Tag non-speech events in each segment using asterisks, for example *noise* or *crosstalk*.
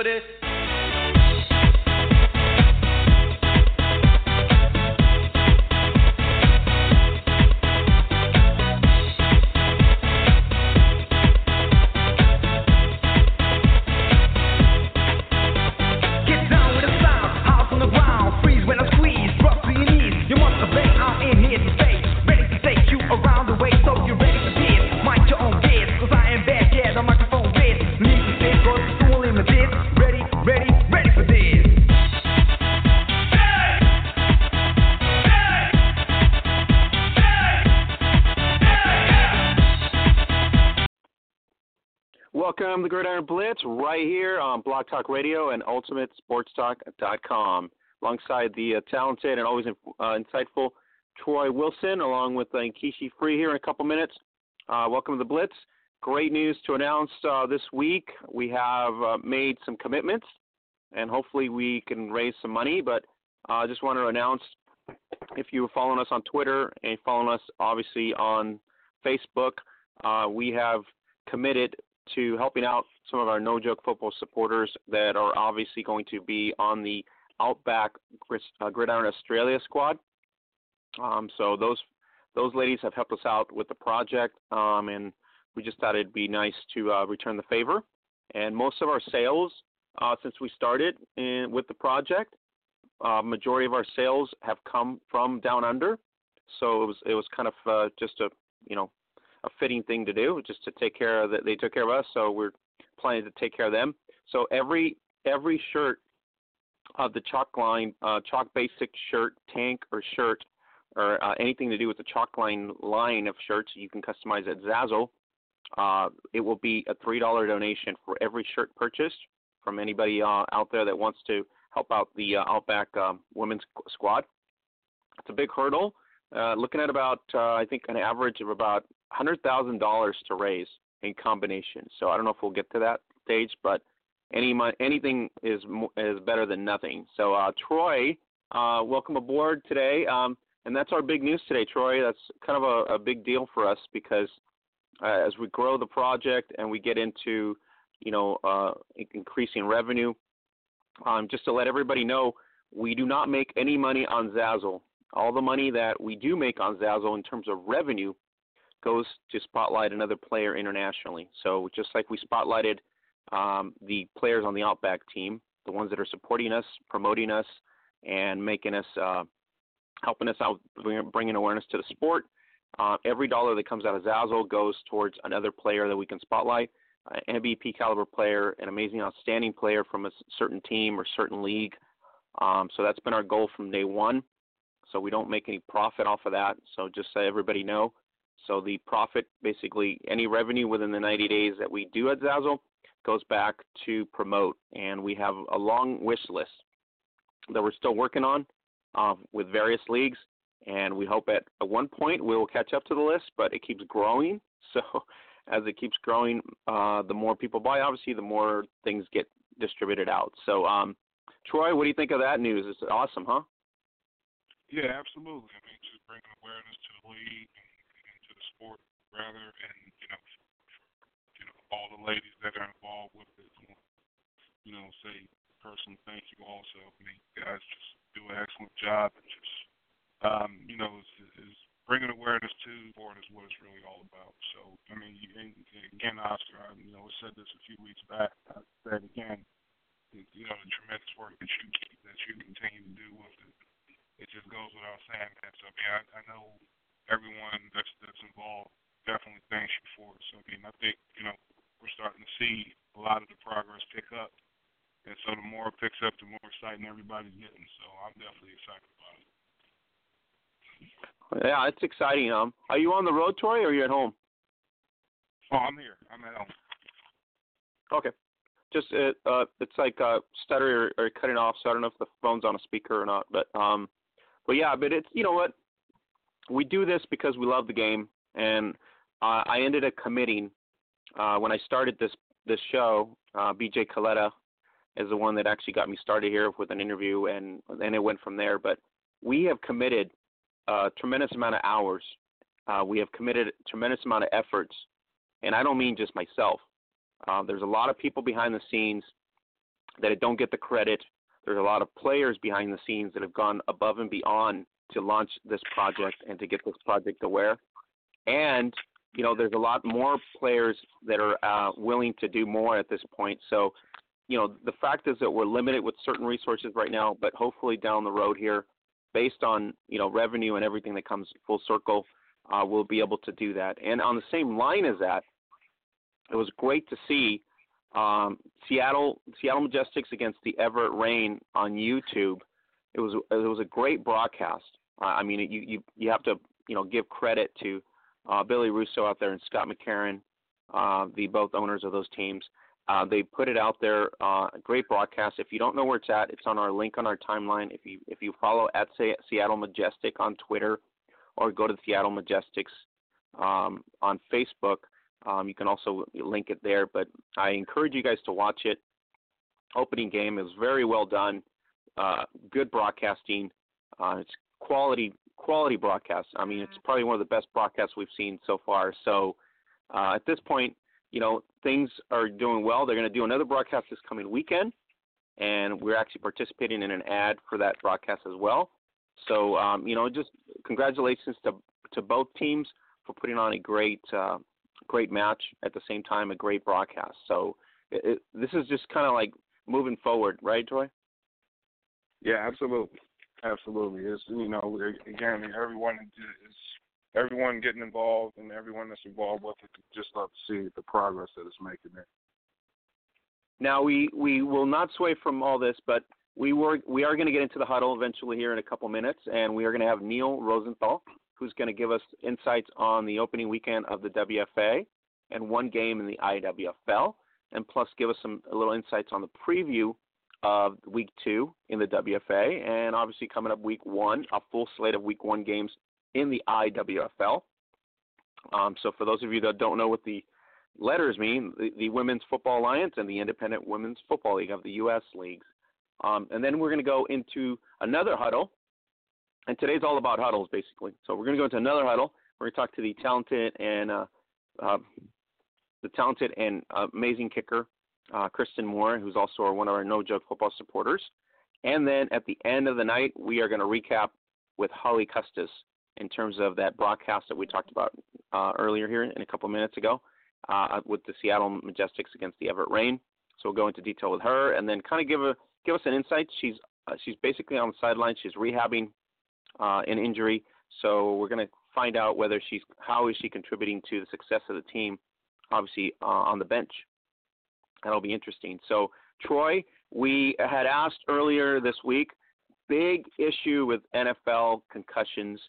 For this? To the Gridiron Blitz right here on Blog Talk Radio and UltimateSportsTalk.com. Alongside the uh, talented and always uh, insightful Troy Wilson, along with uh, Kishi Free here in a couple minutes. Uh, welcome to the Blitz. Great news to announce uh, this week. We have uh, made some commitments, and hopefully we can raise some money. But I just want to announce if you're following us on Twitter and following us obviously on Facebook, we have committed to helping out some of our No Joke Football supporters that are obviously going to be on the Outback uh, Gridiron Australia squad. Um, so those those ladies have helped us out with the project, um, and we just thought it'd be nice to uh, return the favor. And most of our sales uh, since we started in, with the project, uh, majority of our sales have come from down under. So it was it was kind of uh, just a you know a fitting thing to do, just to take care of that. They took care of us, so we're planning to take care of them. So every every shirt of the chalk line, uh, chalk basic shirt, tank or shirt, or uh, anything to do with the chalk line line of shirts, you can customize at Zazzle. Uh, it will be a three dollar donation for every shirt purchased from anybody uh, out there that wants to help out the uh, Outback um, Women's Squad. It's a big hurdle. Uh, looking at about, uh, I think, an average of about hundred thousand dollars to raise in combination. So I don't know if we'll get to that stage, but any anything is is better than nothing. So uh, Troy, uh, welcome aboard today, um, and that's our big news today, Troy. That's kind of a, a big deal for us because uh, as we grow the project and we get into you know uh, increasing revenue, um, just to let everybody know, we do not make any money on Zazzle. All the money that we do make on Zazzle in terms of revenue goes to spotlight another player internationally. So just like we spotlighted um, the players on the Outback team, the ones that are supporting us, promoting us, and making us, uh, helping us out, bringing awareness to the sport. Uh, every dollar that comes out of Zazzle goes towards another player that we can spotlight, an MVP caliber player, an amazing, outstanding player from a certain team or certain league. Um, so that's been our goal from day one. So we don't make any profit off of that. So just so everybody know, so the profit, basically, any revenue within the 90 days that we do at Zazzle goes back to promote, and we have a long wish list that we're still working on uh, with various leagues, and we hope at, one point we will catch up to the list, but it keeps growing. *laughs* So as it keeps growing, uh, the more people buy, obviously, the more things get distributed out. So, um, Troy, what do you think of that news? It's awesome, huh? Yeah, absolutely. I mean, just bringing awareness to the league and, and to the sport rather, and you know, you know, all the ladies that are involved with it, you know, say personal thank you also. I mean, you guys just do an excellent job, and just um, you know, is, is bringing awareness to the sport is what it's really all about. So, I mean, you, and again, Oscar, I, you know, I said this a few weeks back. I said again, you know, the tremendous work that you that you continue to do with it. It just goes without saying, man. So, I mean, I, I know everyone that's that's involved definitely thanks you for it. So I mean, I think you know we're starting to see a lot of the progress pick up, and so the more it picks up, the more exciting everybody's getting. So I'm definitely excited about it. Yeah, it's exciting. Um, are you on the road, Troy, or are you at home? Oh, I'm here. I'm at home. Okay. Just it, uh, it's like uh, stutter or, or cutting off, so I don't know if the phone's on a speaker or not. But um, but yeah, but it's you know what, we do this because we love the game, and uh, I ended up committing uh, when I started this this show. Uh, BJ Coletta is the one that actually got me started here with an interview, and then it went from there. But we have committed a tremendous amount of hours. Uh, we have committed a tremendous amount of efforts, and I don't mean just myself. Uh, there's a lot of people behind the scenes that don't get the credit. There's a lot of players behind the scenes that have gone above and beyond to launch this project and to get this project aware. And you know, there's a lot more players that are uh, willing to do more at this point. So, you know, the fact is that we're limited with certain resources right now, but hopefully down the road here, based on you know revenue and everything that comes full circle, uh, we'll be able to do that. And on the same line as that, it was great to see um, Seattle Seattle Majestics against the Everett Rain on YouTube. It was it was a great broadcast. Uh, I mean, you you you have to you know give credit to uh, Billy Russo out there and Scott McCarron, uh, the both owners of those teams. Uh, they put it out there. Uh, great broadcast. If you don't know where it's at, it's on our link on our timeline. If you if you follow at Seattle Majestic on Twitter, or go to Seattle Majestics um, on Facebook, um, you can also link it there. But I encourage you guys to watch it. Opening game is very well done. Uh, good broadcasting. Uh, it's quality quality broadcast. I mean, it's probably one of the best broadcasts we've seen so far. So uh, at this point, you know, things are doing well. They're going to do another broadcast this coming weekend, and we're actually participating in an ad for that broadcast as well. So, um, you know, just congratulations to to both teams for putting on a great uh, great match at the same time, a great broadcast. So, it, it, this is just kind of like moving forward, right, Troy? Yeah, absolutely. Absolutely, it's you know again everyone is everyone getting involved and everyone that's involved with it just love to see the progress that it's making there. Now we we will not sway from all this, but we were we are going to get into the huddle eventually here in a couple minutes, and we are going to have Neal Rozendaal, who's going to give us insights on the opening weekend of the WFA and one game in the IWFL, and plus give us some little insights on the preview of week two in the WFA, and obviously coming up week one, a full slate of week one games in the IWFL. Um, so for those of you that don't know what the letters mean, the, the, Women's Football Alliance and the Independent Women's Football League of the U.S. leagues. Um, and then we're going to go into another huddle, and today's all about huddles basically. So we're going to go into another huddle. We're going to talk to the talented and uh, uh, the talented and amazing kicker uh, Krysten Muir, who's also one of our No Joke Football supporters. And then at the end of the night, we are going to recap with Holly Custis in terms of that broadcast that we talked about uh, earlier here in a couple minutes ago uh, with the Seattle Majestics against the Everett Rain. So we'll go into detail with her and then kind of give a give us an insight. She's uh, she's basically on the sideline. She's rehabbing uh, an injury, so we're going to find out whether she's how is she contributing to the success of the team. Obviously uh, on the bench That'll be interesting. So, Troy, we had asked earlier this week, big issue with NFL concussions.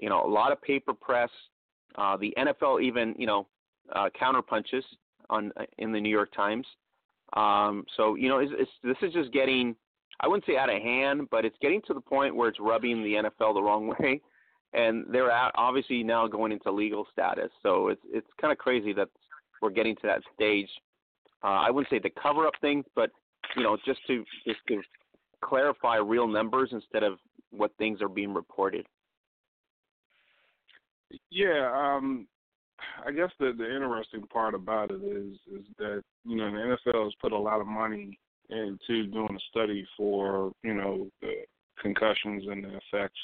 You know, a lot of paper press. Uh, the NFL even, you know, uh, counter punches on in the New York Times. Um, so, you know, it's, this is just getting, I wouldn't say out of hand, but it's getting to the point where it's rubbing the NFL the wrong *laughs* way, and they're obviously now going into legal status. So it's it's kind of crazy that we're getting to that stage uh, I wouldn't say to cover up things, but you know, just to just to clarify real numbers instead of what things are being reported. Yeah, um, I guess the the interesting part about it is is that you know the NFL has put a lot of money into doing a study for you know the concussions and the effects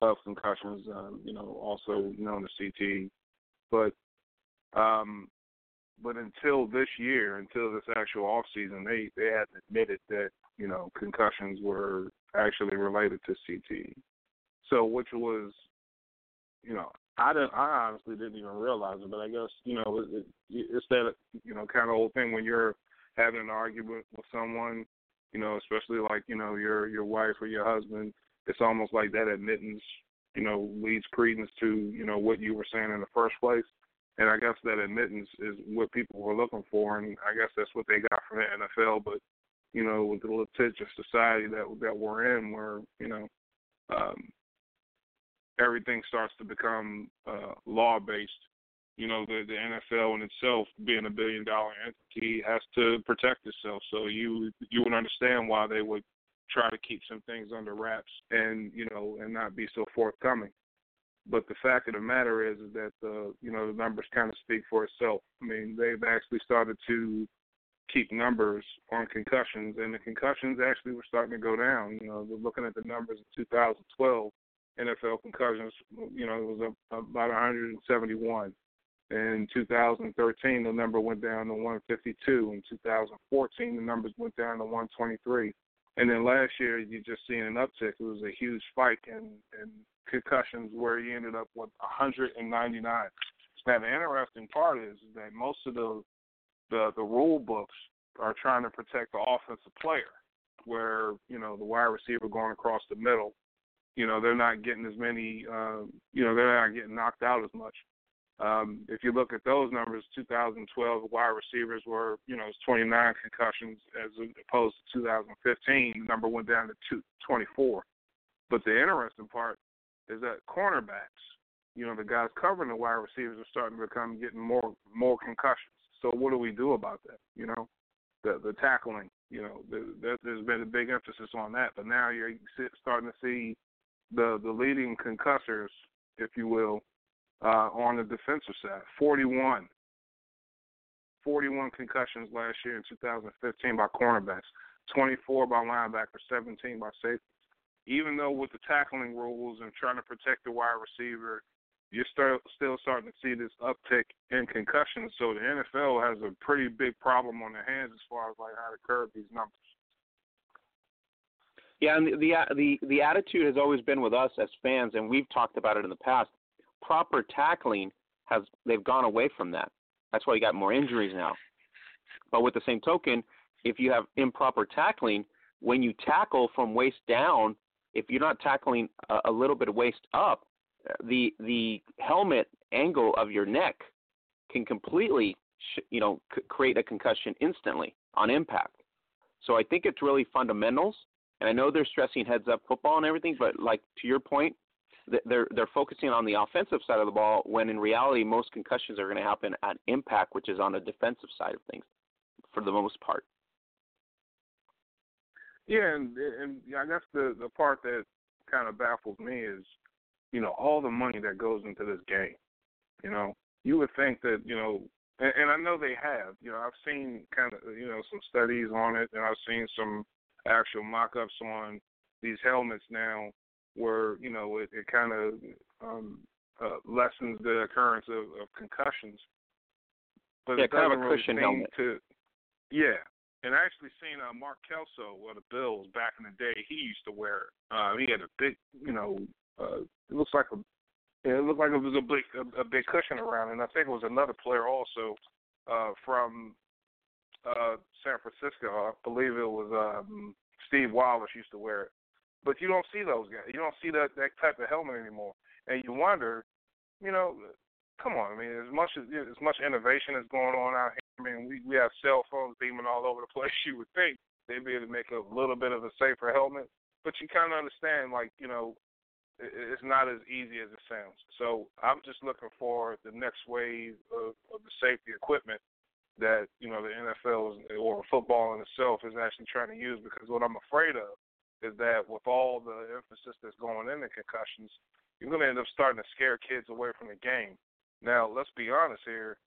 of concussions. Um, you know, also known as CTE, but um, but until this year, until this actual off season, they they hadn't admitted that you know concussions were actually related to CTE. So which was, you know, I didn't. I honestly didn't even realize it, but I guess you know it, it, it's that you know kind of old thing when you're having an argument with someone, you know, especially like you know your your wife or your husband. It's almost like that admittance, you know, leads credence to you know what you were saying in the first place. And I guess that admittance is what people were looking for, and I guess that's what they got from the NFL. But you know, with the litigious society that that we're in, where you know um, everything starts to become uh, law based. You know, the the NFL in itself, being a billion dollar entity, has to protect itself. So you you would understand why they would try to keep some things under wraps and you know and not be so forthcoming. But the fact of the matter is, is that the you know the numbers kind of speak for itself. I mean, they've actually started to keep numbers on concussions, and the concussions actually were starting to go down. You know, looking at the numbers in 2012, NFL concussions, you know, it was about 171. In 2013, the number went down to 152. In 2014, the numbers went down to 123. And then last year, you just seen an uptick. It was a huge spike in, in concussions where he ended up with 199. Now, the interesting part is that most of the the the rule books are trying to protect the offensive player, where you know the wide receiver going across the middle, you know they're not getting as many, um, you know they're not getting knocked out as much. Um, if you look at those numbers, 2012 wide receivers were you know 29 concussions as opposed to 2015. The number went down to two, 24. But the interesting part is that cornerbacks, you know, the guys covering the wide receivers are starting to become getting more more concussions. So what do we do about that? You know, the the tackling. You know, the, there's been a big emphasis on that, but now you're starting to see the the leading concussors, if you will, uh, on the defensive side. 41, 41 concussions last year in 2015 by cornerbacks, 24 by linebackers, 17 by safeties. Even though with the tackling rules and trying to protect the wide receiver you're start, still starting to see this uptick in concussions. So the NFL has a pretty big problem on their hands as far as like how to curb these numbers. Yeah, and the, the the the attitude has always been with us as fans, and we've talked about it in the past. Proper tackling has they've gone away from that. That's why you got more injuries now. But with the same token, if you have improper tackling, when you tackle from waist down, if you're not tackling a, a little bit of waist up, the the helmet angle of your neck can completely sh- you know c- create a concussion instantly on impact. So I think it's really fundamentals, and I know they're stressing heads up football and everything, but like to your point, they're they're focusing on the offensive side of the ball when in reality most concussions are going to happen at impact, which is on the defensive side of things for the most part. Yeah, and and I guess the the part that kind of baffles me is you know, all the money that goes into this game. You know, you would think that, you know, and, and I know they have. You know, I've seen kind of, you know, some studies on it, and I've seen some actual mock-ups on these helmets now, where you know it, it kind of um, uh, lessens the occurrence of, of concussions. But yeah, it kind of a cushion helmet. To, yeah, and I actually seen uh, Mark Kelso of the Bills back in the day. He used to wear it. Uh, he had a big, you know, uh, it looks like a it looked like it was a big a, a big cushion around, and I think it was another player also uh, from uh, San Francisco. I believe it was um, Steve Wallace used to wear it, but you don't see those guys. You don't see that that type of helmet anymore, and you wonder, you know, come on. I mean, as much as as much innovation is going on out here. I mean, we we have cell phones beaming all over the place. *laughs* You would think they'd be able to make a little bit of a safer helmet, but you kind of understand, like you know, it's not as easy as it sounds. So I'm just looking for the next wave of, of the safety equipment that you know the NFL or football in itself is actually trying to use. Because what I'm afraid of is that with all the emphasis that's going into concussions, you're going to end up starting to scare kids away from the game. Now, let's be honest here.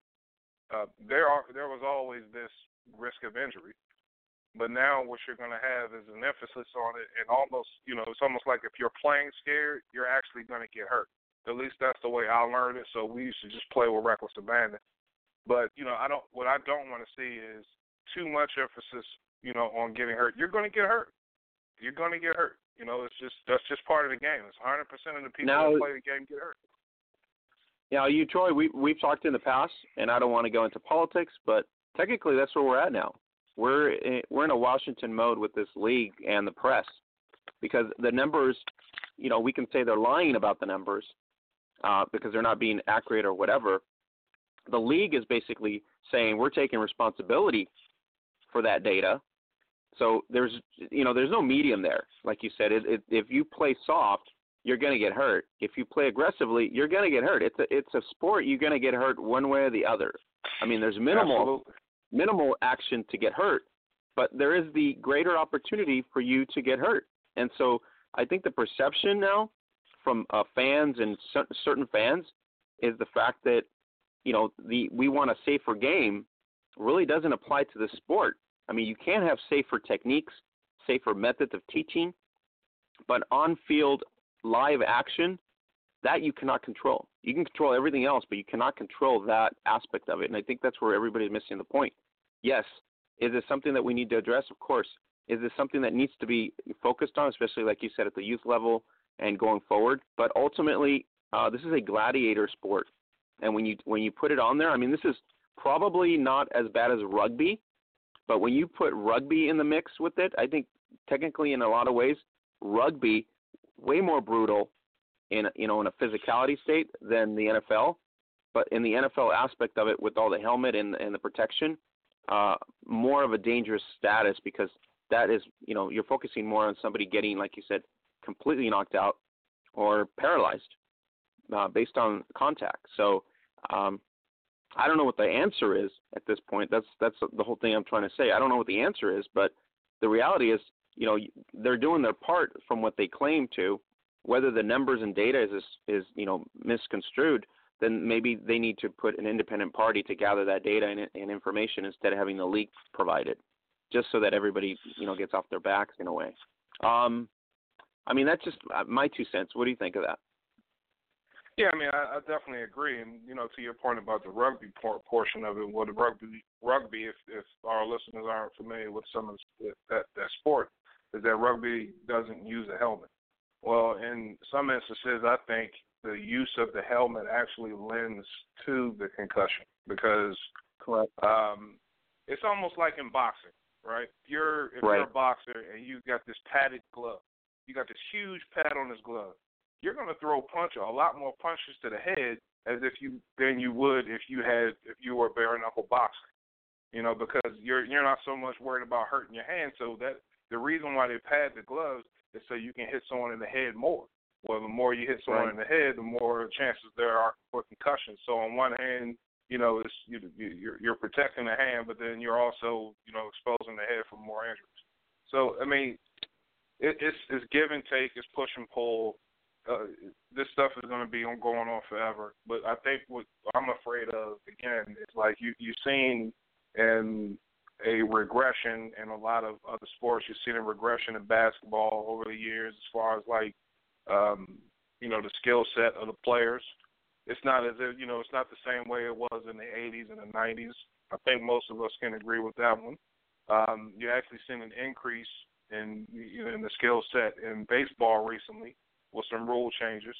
Uh, there are there was always this risk of injury. But now what you're going to have is an emphasis on it, and almost, you know, it's almost like if you're playing scared, you're actually going to get hurt. At least that's the way I learned it. So we used to just play with reckless abandon. But you know, I don't. What I don't want to see is too much emphasis, you know, on getting hurt. You're going to get hurt. You're going to get hurt. You know, it's just that's just part of the game. It's 100 percent of the people now, that play the game get hurt. Now, you, Troy, we we've talked in the past, and I don't want to go into politics, but technically that's where we're at now. We're in, we're in a Washington mode with this league and the press because the numbers, you know, we can say they're lying about the numbers uh, because they're not being accurate or whatever. The league is basically saying we're taking responsibility for that data. So there's you know there's no medium there. Like you said, it, it, if you play soft, you're going to get hurt. If you play aggressively, you're going to get hurt. It's a it's a sport. You're going to get hurt one way or the other. I mean, there's minimal Absolutely. minimal action to get hurt, but there is the greater opportunity for you to get hurt. And so I think the perception now from uh, fans and cer- certain fans is the fact that you know the we want a safer game really doesn't apply to the sport. I mean, you can have safer techniques, safer methods of teaching, but on-field live action that you cannot control. You can control everything else, but you cannot control that aspect of it. And I think that's where everybody's missing the point. Yes, is this something that we need to address? Of course. Is this something that needs to be focused on, especially like you said at the youth level and going forward? But ultimately, uh, this is a gladiator sport, and when you when you put it on there, I mean, this is probably not as bad as rugby, but when you put rugby in the mix with it, I think technically in a lot of ways, rugby way more brutal in you know in a physicality state than the NFL. But in the NFL aspect of it, with all the helmet and, and the protection, uh, more of a dangerous status because that is you know you're focusing more on somebody getting like you said completely knocked out or paralyzed uh, based on contact. So um, I don't know what the answer is at this point. That's that's the whole thing I'm trying to say. I don't know what the answer is, but the reality is, you know, they're doing their part from what they claim to. Whether the numbers and data is is you know misconstrued, then maybe they need to put an independent party to gather that data and, and information instead of having the leak provided, just so that everybody you know gets off their backs in a way. Um, I mean, that's just uh, my two cents. What do you think of that? Yeah, I mean, I, I definitely agree, and you know, to your point about the rugby por- portion of it, well, the rugby, rugby, if if our listeners aren't familiar with some of the, that that sport, is that rugby doesn't use a helmet. Well, in some instances, I think the use of the helmet actually lends to the concussion because Correct. um, it's almost like in boxing, right? If you're if you're a boxer and you got this padded glove, you got this huge pad on this glove, you're going to throw punch a lot more punches to the head as if you than you would if you had if you were a bare knuckle boxer. You know, because you're you're not so much worried about hurting your hand. So that the reason why they pad the gloves is so you can hit someone in the head more. Well, the more you hit someone Right. in the head, the more chances there are for concussion. So on one hand, you know, it's you, you- you're you're protecting the hand, but then you're also you know exposing the head for more injuries. So I mean, it, it's it's give and take, it's push and pull. Uh, this stuff is going to be on going on forever. But I think what I'm afraid of again is like you you've seen in a regression in a lot of other sports. You've seen a regression in basketball over the years as far as like um, you know the skill set of the players. It's not as if you know it's not the same way it was in the 80s and the 90s. I think most of us can agree with that one. Um, you actually seen an increase in you know, in the skill set in baseball recently with some rule changes.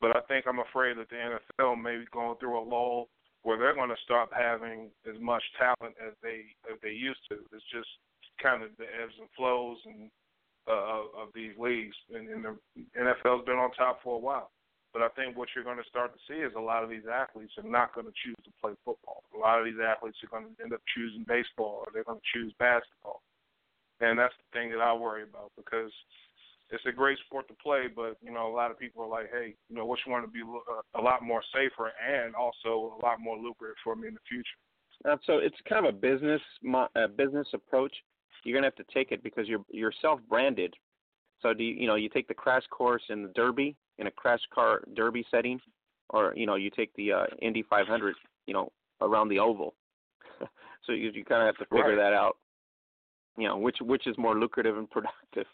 But I think I'm afraid that the NFL may be going through a lull where they're going to stop having as much talent as they as they used to. It's just kind of the ebbs and flows and uh, of these leagues. And, and the NFL's been on top for a while. But I think what you're going to start to see is a lot of these athletes are not going to choose to play football. A lot of these athletes are going to end up choosing baseball or they're going to choose basketball. And that's the thing that I worry about because it's a great sport to play, but you know a lot of people are like, hey, you know, which one to be a, a lot more safer and also a lot more lucrative for me in the future. Uh, so it's kind of a business a business approach. You're gonna have to take it because you're you're self-branded. So do you you know you take the crash course in the Derby in a crash car Derby setting, or you know you take the uh, Indy 500 you know around the oval. *laughs* so you you kind of have to figure Right. that out. You know which which is more lucrative and productive.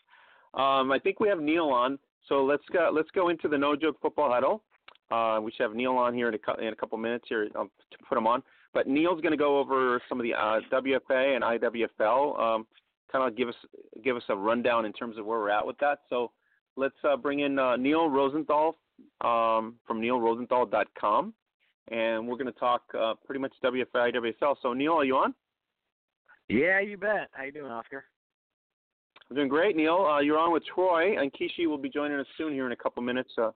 Um, I think we have Neal on, so let's go let's go into the no joke football huddle. Uh, we should have Neal on here in a, in a couple minutes here um, to put him on. But Neal's going to go over some of the uh, WFA and IWFL, um, kind of give us give us a rundown in terms of where we're at with that. So let's uh, bring in uh, Neal Rozendaal um, from NealRozendaal.com, and we're going to talk uh, pretty much WFI, WSL. So, Neal, are you on? Yeah, you bet. How you doing, Oscar? I'm doing great, Neal. Uh, you're on with Troy, and Kishi will be joining us soon here in a couple minutes. Uh,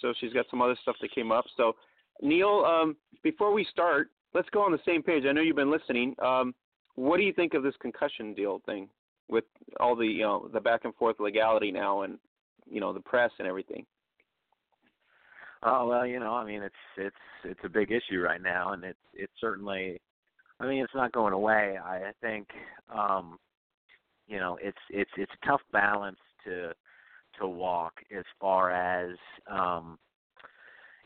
so she's got some other stuff that came up. So, Neal, um, before we start, let's go on the same page. I know you've been listening. Um, what do you think of this concussion deal thing with all the you know the back and forth legality now and you know the press and everything? Oh well, you know, I mean, it's it's it's a big issue right now, and it's it's certainly, I mean, it's not going away. I, think, um, you know, it's it's it's a tough balance to to walk as far as, um,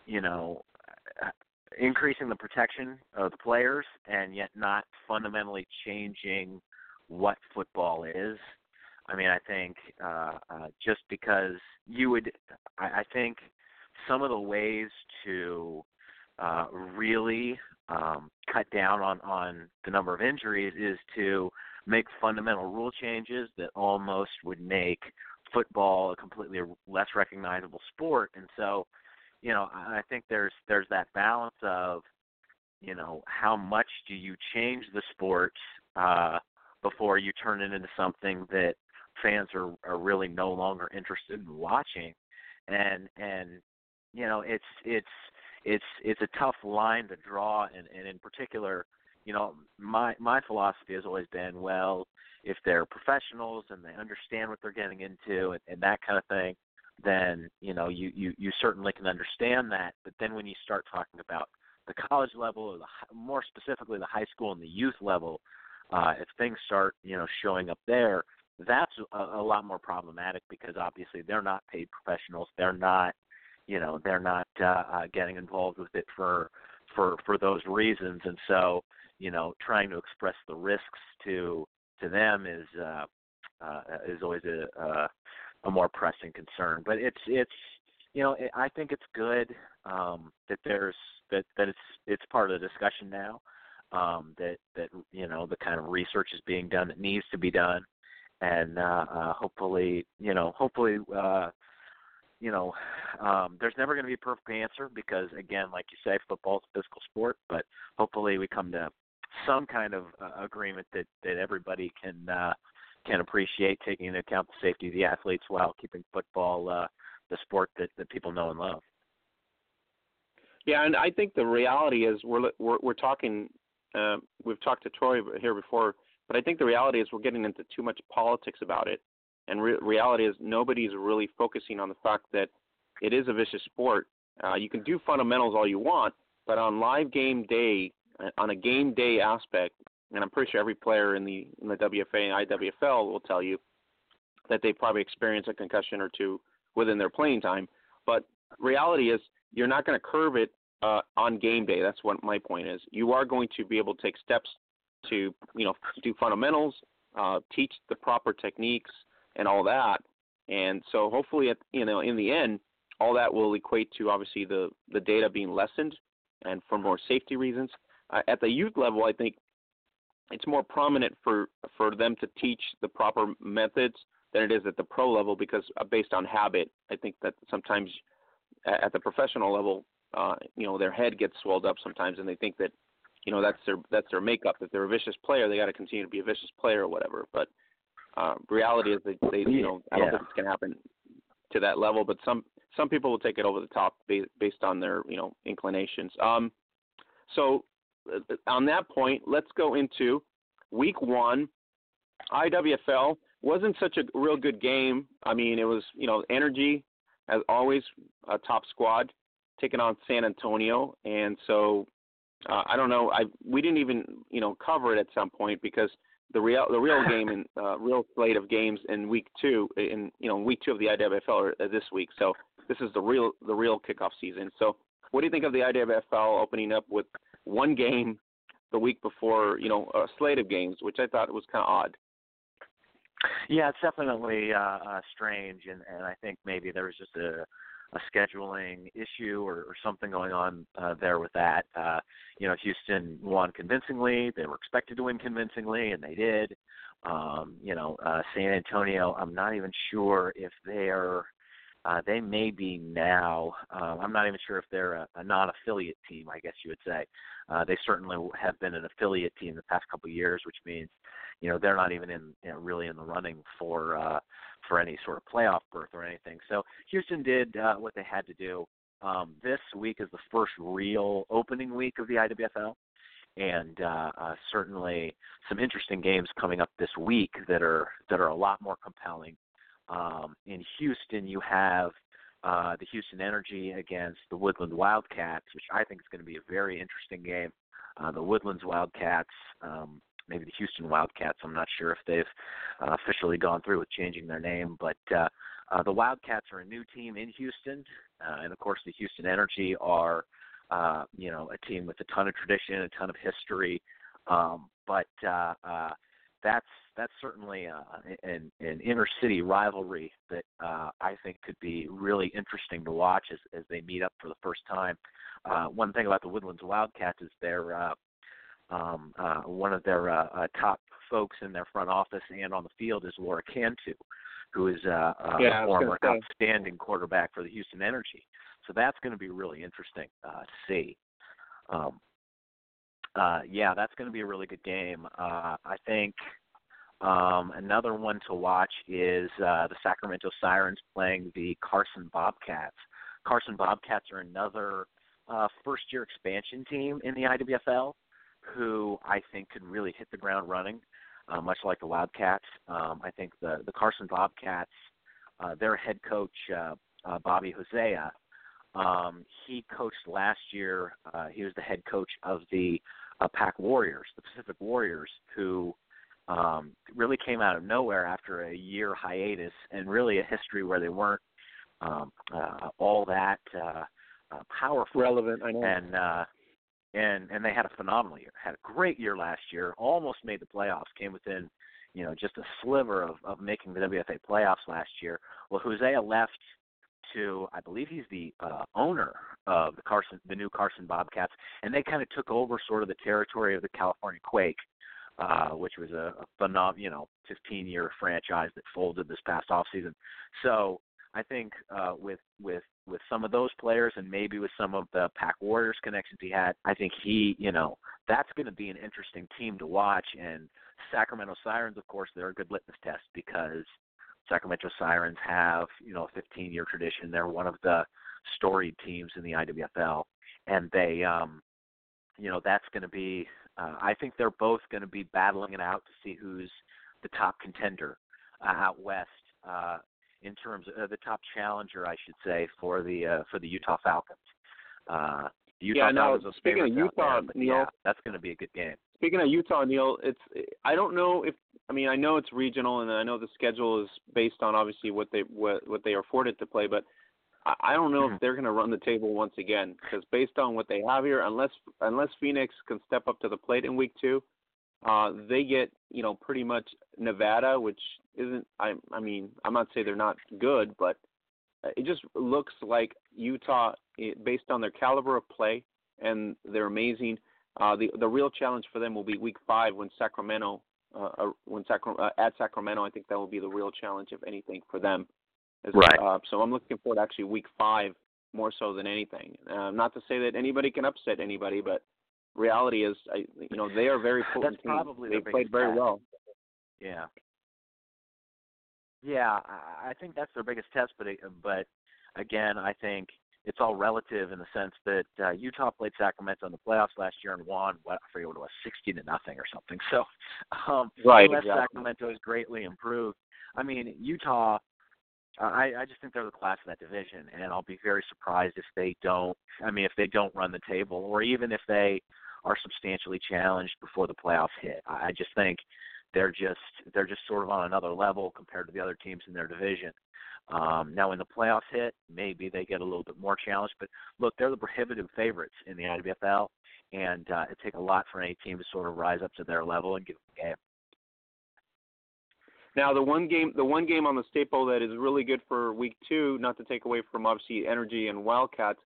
you know, increasing the protection of the players and yet not fundamentally changing what football is. I mean, I think uh, uh, just because you would, I, I think some of the ways to uh, really um, cut down on on the number of injuries is to make fundamental rule changes that almost would make football a completely less recognizable sport. And so, you know, I think there's there's that balance of, you know, how much do you change the sport uh, before you turn it into something that fans are are really no longer interested in watching, and and you know it's it's it's it's a tough line to draw, and and in particular, you know, my my philosophy has always been well, if they're professionals and they understand what they're getting into and, and that kind of thing, then you know you, you you certainly can understand that. But then when you start talking about the college level, or the more specifically the high school and the youth level, uh, if things start you know showing up there, that's a, a lot more problematic because obviously they're not paid professionals. They're not you know they're not uh, uh, getting involved with it for for for those reasons, and so you know trying to express the risks to to them is uh, uh, is always a, uh, a more pressing concern. But it's it's you know I think it's good um, that there's that that it's it's part of the discussion now. Um, that that you know the kind of research is being done that needs to be done, and uh, uh, hopefully you know hopefully uh, you know um, there's never going to be a perfect answer because again like you say football's a physical sport, but hopefully we come to some kind of uh, agreement that that everybody can uh, can appreciate, taking into account the safety of the athletes while keeping football uh, the sport that that people know and love. Yeah, and I think the reality is we're we're, we're talking. Uh, we've talked to Troy here before, but I think the reality is we're getting into too much politics about it. And re- reality is nobody's really focusing on the fact that it is a vicious sport. Uh, you can do fundamentals all you want, but on live game day, on a game day aspect, and I'm pretty sure every player in the in the WFA and IWFL will tell you that they probably experience a concussion or two within their playing time. But reality is, you're not going to curve it uh, on game day. That's what my point is. You are going to be able to take steps to you know do fundamentals, uh, teach the proper techniques, and all that. And so hopefully, at you know, in the end, all that will equate to obviously the the data being lessened, and for more safety reasons uh, at the youth level, I think it's more prominent for for them to teach the proper methods than it is at the pro level because uh, based on habit, I think that sometimes at the professional level, uh, you know, their head gets swelled up sometimes, and they think that you know that's their that's their makeup. If they're a vicious player, they got to continue to be a vicious player or whatever. But uh, reality is that they, you know, I don't yeah. think it's going to happen to that level. But some some people will take it over the top based on their you know inclinations. Um, so uh, on that point, let's go into week one. IWFL wasn't such a real good game. I mean, it was you know energy as always, a top squad taking on San Antonio, and so uh, I don't know. I we didn't even you know cover it at some point because the real the real *laughs* game and uh, real slate of games in week two in you know week two of the IWFL are this week. So this is the real the real kickoff season. So what do you think of the IWFL opening up with one game the week before, you know, a slate of games, which I thought was kind of odd. Yeah, it's definitely uh, uh, strange, and, and I think maybe there was just a, a scheduling issue or, or something going on uh, there with that. Uh, you know, Houston won convincingly; they were expected to win convincingly, and they did. Um, you know, uh, San Antonio, I'm not even sure if they're uh, they may be now. Uh, I'm not even sure if they're a, a non-affiliate team. I guess you would say. Uh, they certainly have been an affiliate team the past couple of years, which means, you know, they're not even in you know, really in the running for uh, for any sort of playoff berth or anything. So Houston did uh, what they had to do. Um, this week is the first real opening week of the IWFL, and uh, uh, certainly some interesting games coming up this week that are that are a lot more compelling um, in Houston, you have uh, the Houston Energy against the Woodland Wildcats, which I think is going to be a very interesting game. Uh, the Woodlands Wildcats, um, maybe the Houston Wildcats. I'm not sure if they've uh, officially gone through with changing their name, but uh, uh, the Wildcats are a new team in Houston, uh, and of course the Houston Energy are, uh, you know, a team with a ton of tradition, a ton of history. Um, but uh, uh, that's that's certainly uh, an, an inner city rivalry that uh, I think could be really interesting to watch as, as they meet up for the first time. Uh, one thing about the Woodlands Wildcats is they're uh, um, uh, one of their uh, uh, top folks in their front office and on the field is Laura Cantu, who is uh, uh, yeah, a former outstanding quarterback for the Houston Energy. So that's going to be really interesting uh, to see. Um, uh, yeah, that's going to be a really good game. Uh, I think um, another one to watch is uh, the Sacramento Sirens playing the Carson Bobcats. Carson Bobcats are another uh, first-year expansion team in the IWFL, who I think could really hit the ground running, uh, much like the Wildcats. Um, I think the the Carson Bobcats, uh, their head coach uh, uh, Bobby Hosea, um, he coached last year. Uh, he was the head coach of the uh, Pac Warriors, the Pacific Warriors, who um, really came out of nowhere after a year hiatus and really a history where they weren't um, uh, all that uh, uh, powerful. Relevant, I know. And uh, and and they had a phenomenal year. Had a great year last year. Almost made the playoffs. Came within, you know, just a sliver of of making the WFA playoffs last year. Well, Hosea left to I believe he's the uh, owner of the Carson, the new Carson Bobcats, and they kind of took over sort of the territory of the California Quake, uh, which was a, a phenom, you know, 15 year franchise that folded this past off season. So I think uh, with with with some of those players and maybe with some of the Pac Warriors connections he had, I think he, you know, that's going to be an interesting team to watch. And Sacramento Sirens, of course, they're a good litmus test because Sacramento Sirens have, you know, a 15 year tradition. They're one of the storied teams in the IWFL, and they, um, you know, that's going to be. Uh, I think they're both going to be battling it out to see who's the top contender uh, out west uh, in terms of uh, the top challenger, I should say, for the uh, for the Utah Falcons. Uh, Utah yeah, now Falcons speaking of Utah, there, Neal, yeah, that's going to be a good game. Speaking of Utah, Neal, it's I don't know if I mean I know it's regional and I know the schedule is based on obviously what they what what they are afforded to play, but I, I don't know if they're going to run the table once again because based on what they have here, unless unless Phoenix can step up to the plate in week two, uh, they get you know pretty much Nevada, which isn't I I mean I'm not saying they're not good, but it just looks like Utah, eh, based on their caliber of play and they're amazing. Uh, the the real challenge for them will be Week Five when Sacramento, uh, uh, when Sacra- uh, at Sacramento. I think that will be the real challenge, if anything, for them. As- Right. Uh, so I'm looking forward to actually Week Five more so than anything. Uh, not to say that anybody can upset anybody, but reality is, I, you know, they are very *sighs* potent That's team. probably They their played very test. well. Yeah. Yeah, I I think that's their biggest test, but it, but again, I think it's all relative in the sense that uh, Utah played Sacramento in the playoffs last year and won. What I forget what it was, sixty to nothing or something. *laughs* So, um, Right, unless exactly. Sacramento is greatly improved, I mean Utah. I, I just think they're the class of that division, and I'll be very surprised if they don't. I mean, if they don't run the table, or even if they are substantially challenged before the playoffs hit. I I just think they're just they're just sort of on another level compared to the other teams in their division. Um, now, when the playoffs hit, maybe they get a little bit more challenged. But look, they're the prohibitive favorites in the IWFL, and uh, it takes a lot for any team to sort of rise up to their level and give them a game. Now the one game the one game on the staple that is really good for week two, not to take away from obviously Energy and Wildcats,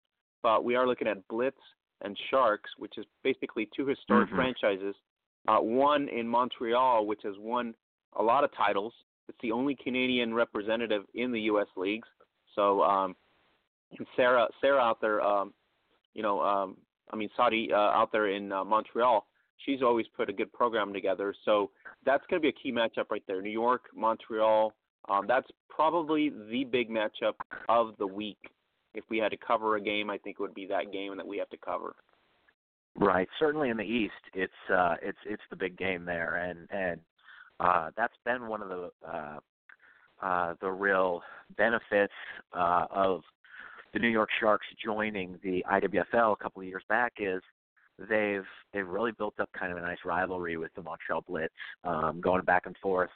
but we are looking at Blitz and Sharks, which is basically two historic Mhm. franchises. Uh, one in Montreal, which has won a lot of titles. It's the only Canadian representative in the U.S. leagues. So um, and Sarah Sarah out there, um, you know, um, I mean Saudi uh, out there in uh, Montreal, she's always put a good program together. So that's going to be a key matchup right there. New York, Montreal. Um, that's probably the big matchup of the week. If we had to cover a game, I think it would be that game that we have to cover. Right. Certainly in the East, it's uh, it's it's the big game there, and and uh, that's been one of the uh, uh, the real benefits uh, of the New York Sharks joining the IWFL a couple of years back is they've they've really built up kind of a nice rivalry with the Montreal Blitz, um, going back and forth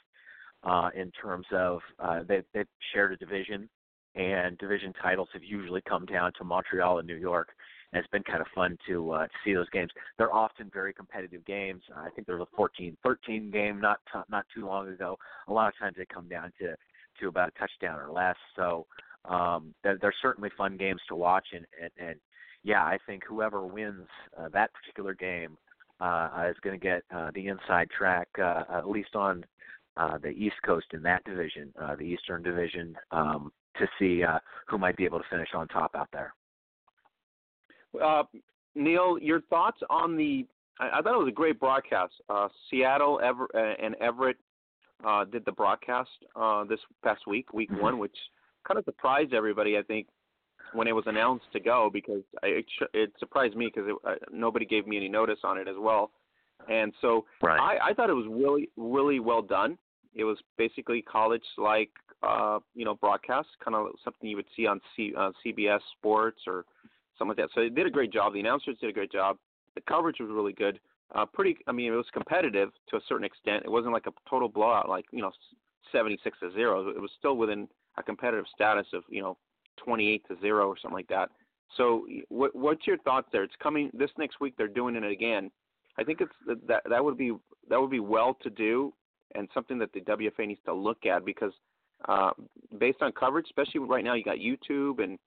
uh, in terms of uh, they they've shared a division, and division titles have usually come down to Montreal and New York and it's been kind of fun to uh, see those games. They're often very competitive games. I think there was a 14-13 game not t- not too long ago. A lot of times they come down to to about a touchdown or less. So um, they're, they're certainly fun games to watch, and and, and yeah, I think whoever wins uh, that particular game uh, is going to get uh, the inside track, uh, at least on uh, the East Coast in that division, uh, the Eastern Division, um, to see uh, who might be able to finish on top out there. Uh, Neal, your thoughts on the? I, I thought it was a great broadcast. Uh, Seattle Ever, uh, and Everett uh, did the broadcast uh, this past week, week mm-hmm. one, which kind of surprised everybody. I think when it was announced to go because I, it, it surprised me because uh, nobody gave me any notice on it as well. And so right. I, I thought it was really, really well done. It was basically college-like, uh, you know, broadcast, kind of something you would see on C, uh, CBS Sports or something like that. So they did a great job. The announcers did a great job. The coverage was really good. Uh, pretty, I mean, it was competitive to a certain extent. It wasn't like a total blowout, like you know, 76 to zero. It was still within a competitive status of you know, 28 to zero or something like that. So, what, what's your thoughts there? It's coming this next week. They're doing it again. I think it's that that would be that would be well to do and something that the WFA needs to look at because uh, based on coverage, especially right now, you got YouTube and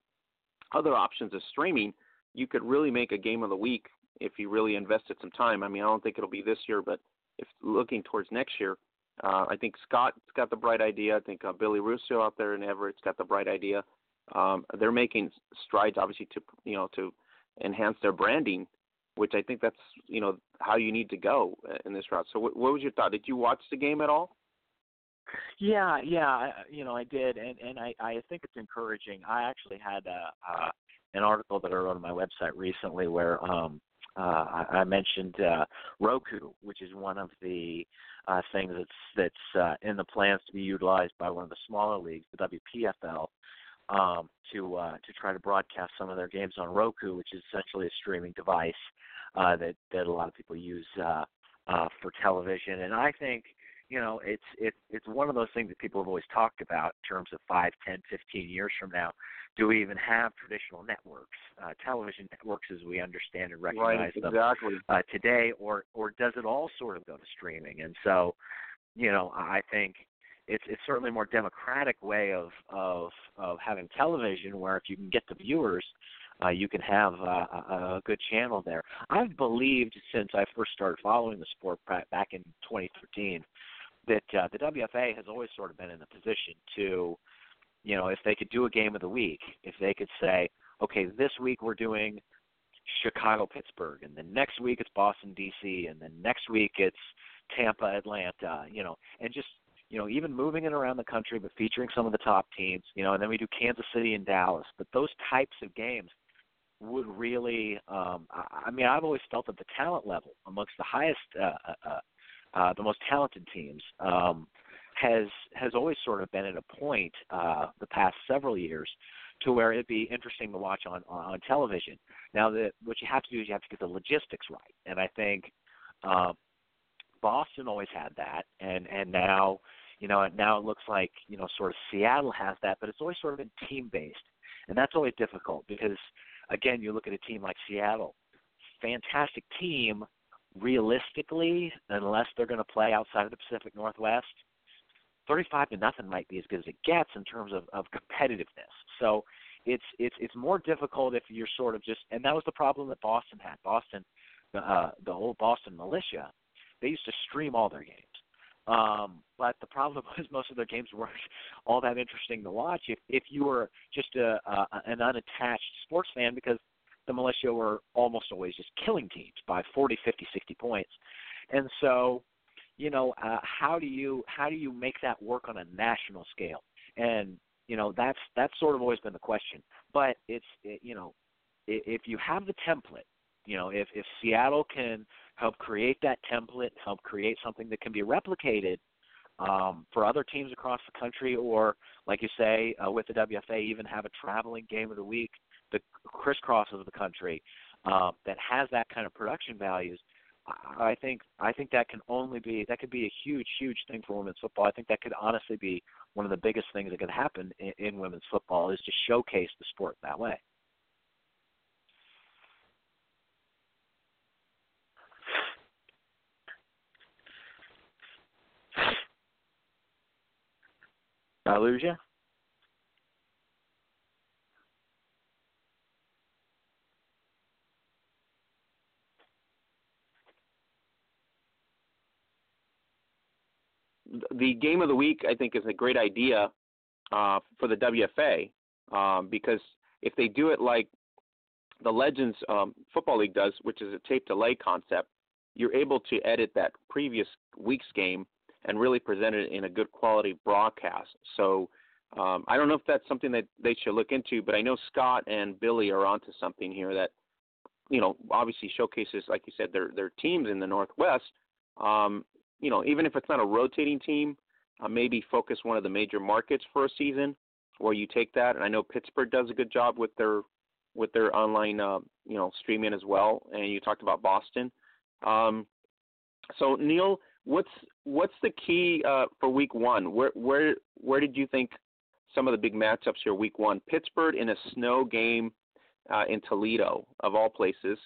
other options of streaming, you could really make a game of the week if you really invested some time. I mean, I don't think it'll be this year, but if looking towards next year, uh, I think Scott's got the bright idea. I think uh, Billy Russo out there in Everett's got the bright idea. Um, they're making strides, obviously, to you know to enhance their branding, which I think that's you know how you need to go in this route. So, what was your thought? Did you watch the game at all? Yeah, yeah, you know, I did, and and I I think it's encouraging. I actually had a, uh, an article that I wrote on my website recently where um uh I, I mentioned uh Roku, which is one of the uh things that's that's uh, in the plans to be utilized by one of the smaller leagues, the WPFL, um to uh to try to broadcast some of their games on Roku, which is essentially a streaming device uh that that a lot of people use uh uh for television and I think you know, it's it's it's one of those things that people have always talked about in terms of five, ten, fifteen years from now. Do we even have traditional networks, uh, television networks as we understand and recognize right, them uh, today, or or does it all sort of go to streaming? And so, you know, I think it's it's certainly a more democratic way of of of having television, where if you can get the viewers, uh, you can have uh, a, a good channel there. I've believed since I first started following the sport back in 2013 that uh, the WFA has always sort of been in a position to, you know, if they could do a game of the week, if they could say, okay, this week we're doing Chicago Pittsburgh, and the next week it's Boston DC, and the next week it's Tampa Atlanta, you know, and just you know even moving it around the country, but featuring some of the top teams, you know, and then we do Kansas City and Dallas. But those types of games would really, um, I, I mean, I've always felt that the talent level amongst the highest uh, uh, uh, the most talented teams, um, has has always sort of been at a point uh, the past several years to where it'd be interesting to watch on on television. Now, the, what you have to do is you have to get the logistics right, and I think uh, Boston always had that, and and now you know now it looks like you know sort of Seattle has that, but it's always sort of been team based, and that's always difficult because again you look at a team like Seattle, fantastic team, realistically, unless they're going to play outside of the Pacific Northwest, 35 to nothing might be as good as it gets in terms of, of competitiveness. So it's it's it's more difficult if you're sort of just and that was the problem that Boston had. Boston, uh, the old Boston militia, they used to stream all their games. Um, but the problem *laughs* was most of their games weren't all that interesting to watch if if you were just a, a an unattached sports fan because the militia were almost always just killing teams by 40, 50, 60 points. And so, you know, uh, how do you how do you make that work on a national scale? And you know, that's that's sort of always been the question. But it's it, you know, if you have the template, you know, if if Seattle can help create that template, help create something that can be replicated um, for other teams across the country, or like you say, uh, with the WFA, even have a traveling game of the week that crisscrosses of the country uh, that has that kind of production values. I think I think that can only be that could be a huge huge thing for women's football. I think that could honestly be one of the biggest things that could happen in, in women's football is to showcase the sport that way. I lose you? The game of the week, I think, is a great idea uh, for the WFA um, because if they do it like the Legends um, Football League does, which is a tape delay concept, you're able to edit that previous week's game and really present it in a good quality broadcast. So um, I don't know if that's something that they should look into, but I know Scott and Billy are onto something here that, you know, obviously showcases, like you said, their their teams in the Northwest. Um, you know, even if it's not a rotating team, uh, maybe focus one of the major markets for a season, where you take that. And I know Pittsburgh does a good job with their with their online, uh, you know, streaming as well. And you talked about Boston. Um, so Neal, what's what's the key uh, for Week One? Where where where did you think some of the big matchups here Week One? Pittsburgh in a snow game uh, in Toledo, of all places,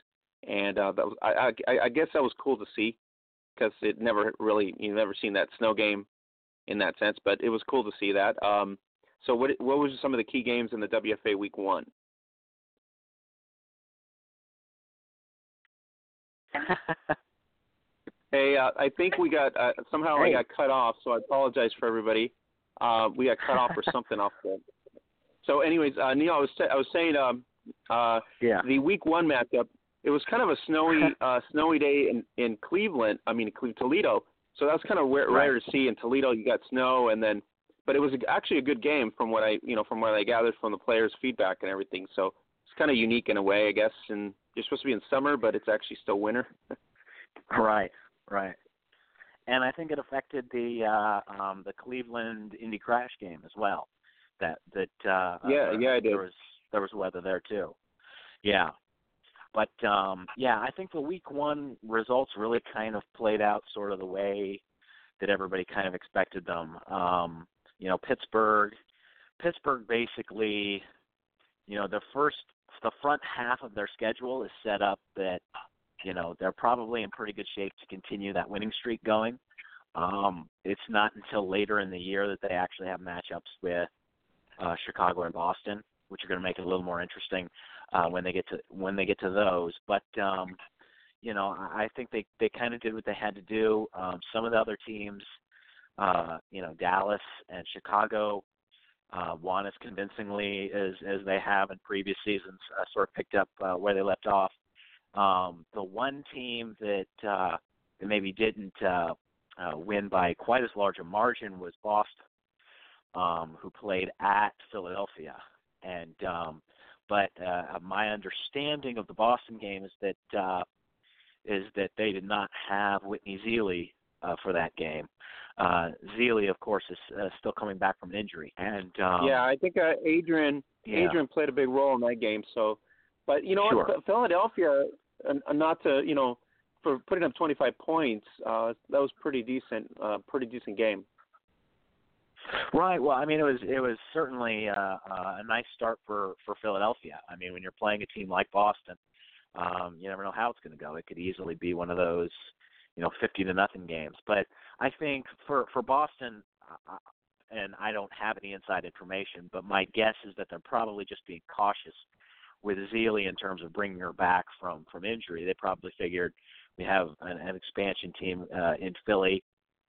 and uh, that was I, I, I guess that was cool to see because it never really you've never seen that snow game in that sense, but it was cool to see that. Um, so what what was some of the key games in the WFA Week One? *laughs* hey, uh, I think we got uh, somehow hey. I got cut off, so I apologize for everybody. Uh, we got cut off or *laughs* something off there. So, anyways, uh, Neal, I was t- I was saying um, uh, yeah. the Week One matchup it was kind of a snowy *laughs* uh, snowy day in in Cleveland. I mean, Toledo. So that was kind of rare, rare to see. In Toledo, you got snow, and then, but it was actually a good game from what I you know from what I gathered from the players' feedback and everything. So it's kind of unique in a way, I guess. And you're supposed to be in summer, but it's actually still winter. *laughs* right, right. And I think it affected the uh, um, the Cleveland Indy Crash game as well. That that uh, yeah uh, yeah I did. There was there was weather there too. Yeah, but um, yeah, I think the week one results really kind of played out sort of the way that everybody kind of expected them. Um, you know, Pittsburgh, Pittsburgh basically, you know, the first, the front half of their schedule is set up that, you know, they're probably in pretty good shape to continue that winning streak going. Um, it's not until later in the year that they actually have matchups with uh, Chicago and Boston, which are going to make it a little more interesting uh, when they get to when they get to those. But um, you know, I think they they kind of did what they had to do. Um, some of the other teams, uh, you know, Dallas and Chicago, uh, won as convincingly as as they have in previous seasons. Uh, sort of picked up uh, where they left off. Um, the one team that uh, maybe didn't uh, uh, win by quite as large a margin was Boston, um, who played at Philadelphia, and um, but uh, my understanding of the Boston game is that uh, is that they did not have Whitney Zelee uh, for that game. Uh, Zelee, of course, is uh, still coming back from an injury, and um, yeah, I think uh, Adrienne yeah. Adrienne played a big role in that game. So, but you know sure. what, Philadelphia, uh, not to you know, for putting up 25 points, uh, that was pretty decent, uh, pretty decent game. Right. Well, I mean, it was it was certainly uh, uh, a nice start for for Philadelphia. I mean, when you're playing a team like Boston, um, you never know how it's going to go. It could easily be one of those, you know, fifty to nothing games. But I think for for Boston, uh, and I don't have any inside information, but my guess is that they're probably just being cautious with Zelee in terms of bringing her back from from injury. They probably figured we have an, an expansion team uh, in Philly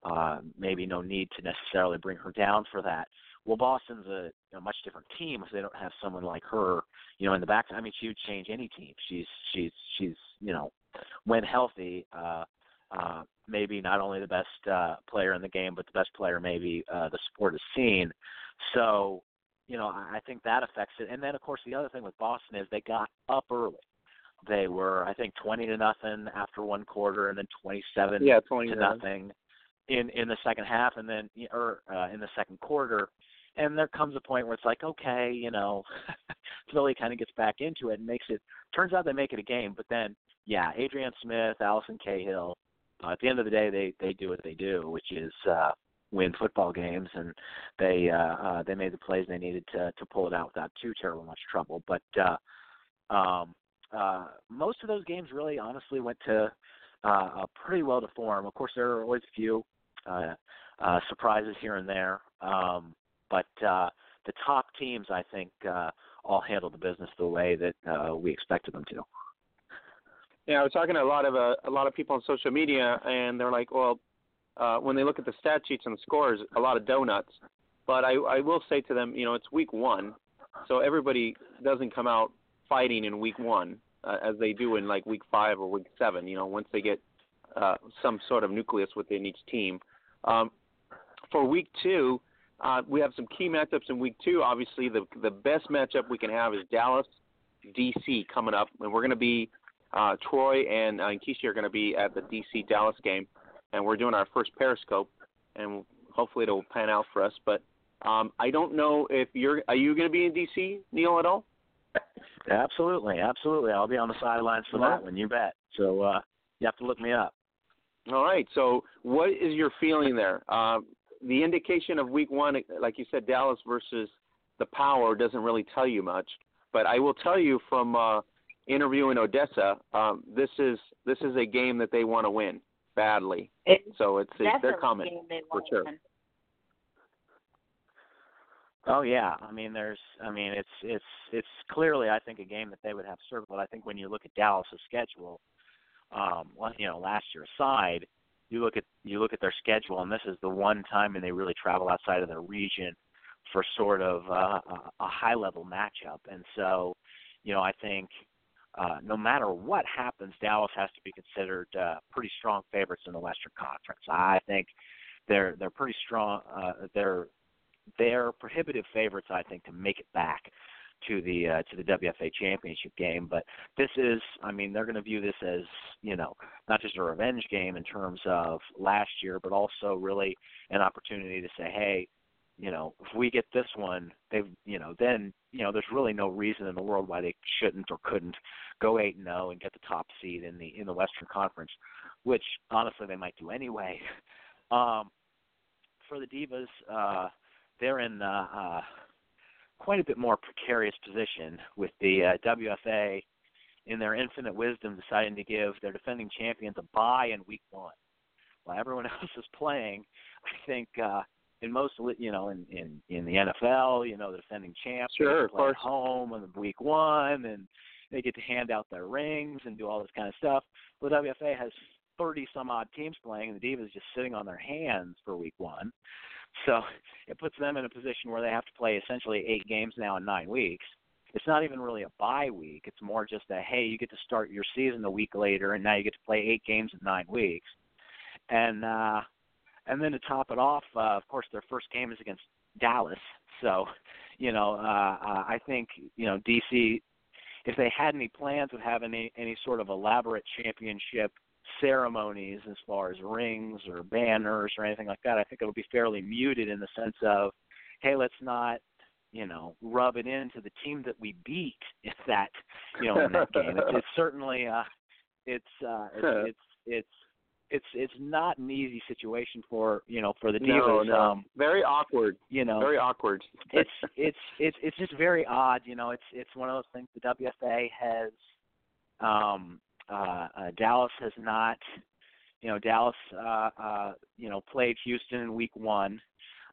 uh, maybe no need to necessarily bring her down for that. Well, Boston's a, a much different team if they don't have someone like her, you know, in the back. I mean, she would change any team. She's she's she's you know, when healthy, uh, uh, maybe not only the best uh, player in the game, but the best player maybe uh, the sport has seen. So, you know, I, I think that affects it. And then, of course, the other thing with Boston is they got up early. They were, I think, twenty to nothing after one quarter, and then twenty-seven yeah, 20 to nothing in in the second half, and then or uh, in the second quarter. And there comes a point where it's like, okay, you know, *laughs* Philly kind of gets back into it and makes it. Turns out they make it a game, but then, yeah, Adrienne Smith, Allison Cahill. Uh, at the end of the day, they they do what they do, which is uh, win football games, and they uh, uh, they made the plays they needed to to pull it out without too terrible much trouble. But uh, um, uh, most of those games really, honestly, went to uh, pretty well to form. Of course, there are always a few uh, uh, surprises here and there, um, but uh, the top teams, I think, uh, all handled the business the way that uh, we expected them to. Yeah, I was talking to a lot of uh, a lot of people on social media, and they're like, well, uh, when they look at the stat sheets and the scores, a lot of donuts. But I, I will say to them, you know, it's week one, so everybody doesn't come out fighting in week one uh, as they do in like week five or week seven. You know, once they get uh, some sort of nucleus within each team. Um, for week two, uh, we have some key matchups in week two. Obviously, the the best matchup we can have is Dallas, DC coming up, and we're going to be uh, Troy and, uh, and Keisha are going to be at the DC Dallas game, and we're doing our first Periscope, and hopefully it'll pan out for us. But um, I don't know if you're are you going to be in DC, Neal, at all? Absolutely, absolutely. I'll be on the sidelines for that one. You bet. So uh, you have to look me up. All right. So what is your feeling there? Uh, the indication of week one, like you said, Dallas versus the Power doesn't really tell you much. But I will tell you from uh, interviewing Odessa, um, this is this is a game that they want to win badly. It, so it's, it's they're coming they for sure. Win. Oh yeah, I mean there's I mean it's it's it's clearly I think a game that they would have circled. I think when you look at Dallas's schedule, um, you know last year aside, you look at you look at their schedule, and this is the one time when they really travel outside of their region for sort of uh, a high level matchup. And so, you know, I think uh, no matter what happens, Dallas has to be considered uh, pretty strong favorites in the Western Conference. I think they're they're pretty strong. Uh, they're they're prohibitive favorites, I think, to make it back to the uh, to the WFA championship game. But this is, I mean, they're going to view this as you know not just a revenge game in terms of last year, but also really an opportunity to say, hey, you know, if we get this one, they've you know then you know there's really no reason in the world why they shouldn't or couldn't go eight and zero and get the top seed in the in the Western Conference, which honestly they might do anyway. *laughs* Um, for the Divas, uh, they're in uh, uh, quite a bit more precarious position with the uh, WFA in their infinite wisdom deciding to give their defending champions a bye in week one. While everyone *laughs* else is playing, I think uh in most you know in in in the NFL, you know the defending champs sure, play at home in week one and they get to hand out their rings and do all this kind of stuff. Well, the WFA has 30 some odd teams playing, and the Divas just sitting on their hands for week one. So it puts them in a position where they have to play essentially eight games now in nine weeks. It's not even really a bye week. It's more just a hey, you get to start your season a week later, and now you get to play eight games in nine weeks. And uh, and then to top it off, uh, of course, their first game is against Dallas. So, you know, uh, uh, I think you know DC, if they had any plans of having any any sort of elaborate championship ceremonies as far as rings or banners or anything like that. I think it'll be fairly muted in the sense of, hey, let's not, you know, rub it into the team that we beat. *laughs* If that, you know, in that game, it's, it's certainly, uh, it's, uh, it's, it's, it's, it's it's not an easy situation for you know for the divas. No, no. Um, very awkward. You know, very awkward. it's it's it's it's just very odd. You know, it's it's one of those things the WFA has um uh, uh, Dallas has not, you know, Dallas, uh, uh, you know, played Houston in Week One,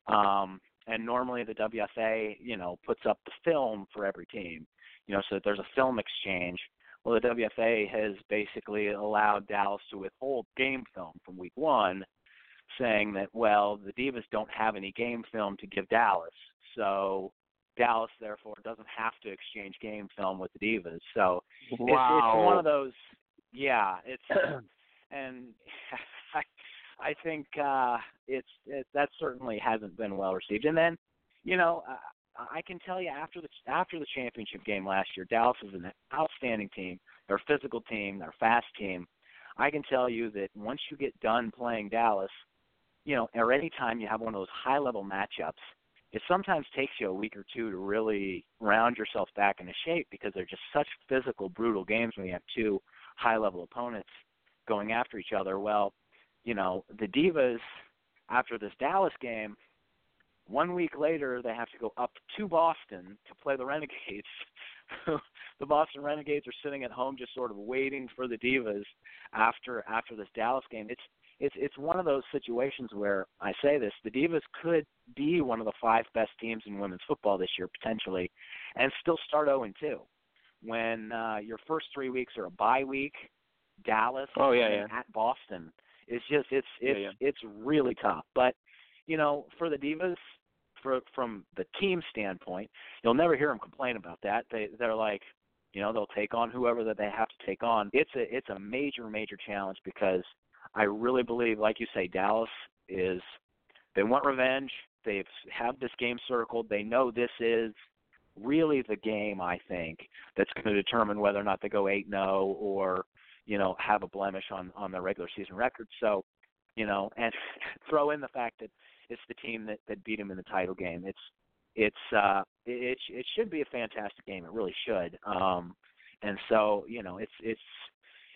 um, and normally the WFA, you know, puts up the film for every team, you know, so that there's a film exchange. Well, the WFA has basically allowed Dallas to withhold game film from Week One, saying that well the Divas don't have any game film to give Dallas, so Dallas therefore doesn't have to exchange game film with the Divas. So it's, it's one of those. Yeah, it's *clears throat* and *laughs* I, I think uh, it's it, that certainly hasn't been well received. And then, you know, uh, I can tell you after the after the championship game last year, Dallas is an outstanding team. They're a physical team. They're a fast team. I can tell you that once you get done playing Dallas, you know, or any time you have one of those high level matchups, it sometimes takes you a week or two to really round yourself back into shape because they're just such physical, brutal games when you have two high level opponents going after each other. Well, you know, the Divas after this Dallas game, one week later they have to go up to Boston to play the Renegades. *laughs* the Boston Renegades are sitting at home just sort of waiting for the Divas after after this Dallas game. It's it's it's one of those situations where I say this, the Divas could be one of the five best teams in women's football this year potentially and still start 0 and 2. When uh your first 3 weeks are a bye week, Dallas Oh, yeah, and at Boston. It's just it's it's Yeah, it's really tough. But you know, for the Divas, for from the team standpoint, you'll never hear them complain about that. They they're like, you know, they'll take on whoever that they have to take on. It's a it's a major major challenge because I really believe, like you say, Dallas is they want revenge. They've have this game circled. They know this is really the game. I think that's going to determine whether or not they go eight zero or you know have a blemish on on their regular season record. So you know, and *laughs* throw in the fact that it's the team that that beat them in the title game. It's it's uh it it should be a fantastic game. It really should. Um and so, you know, it's it's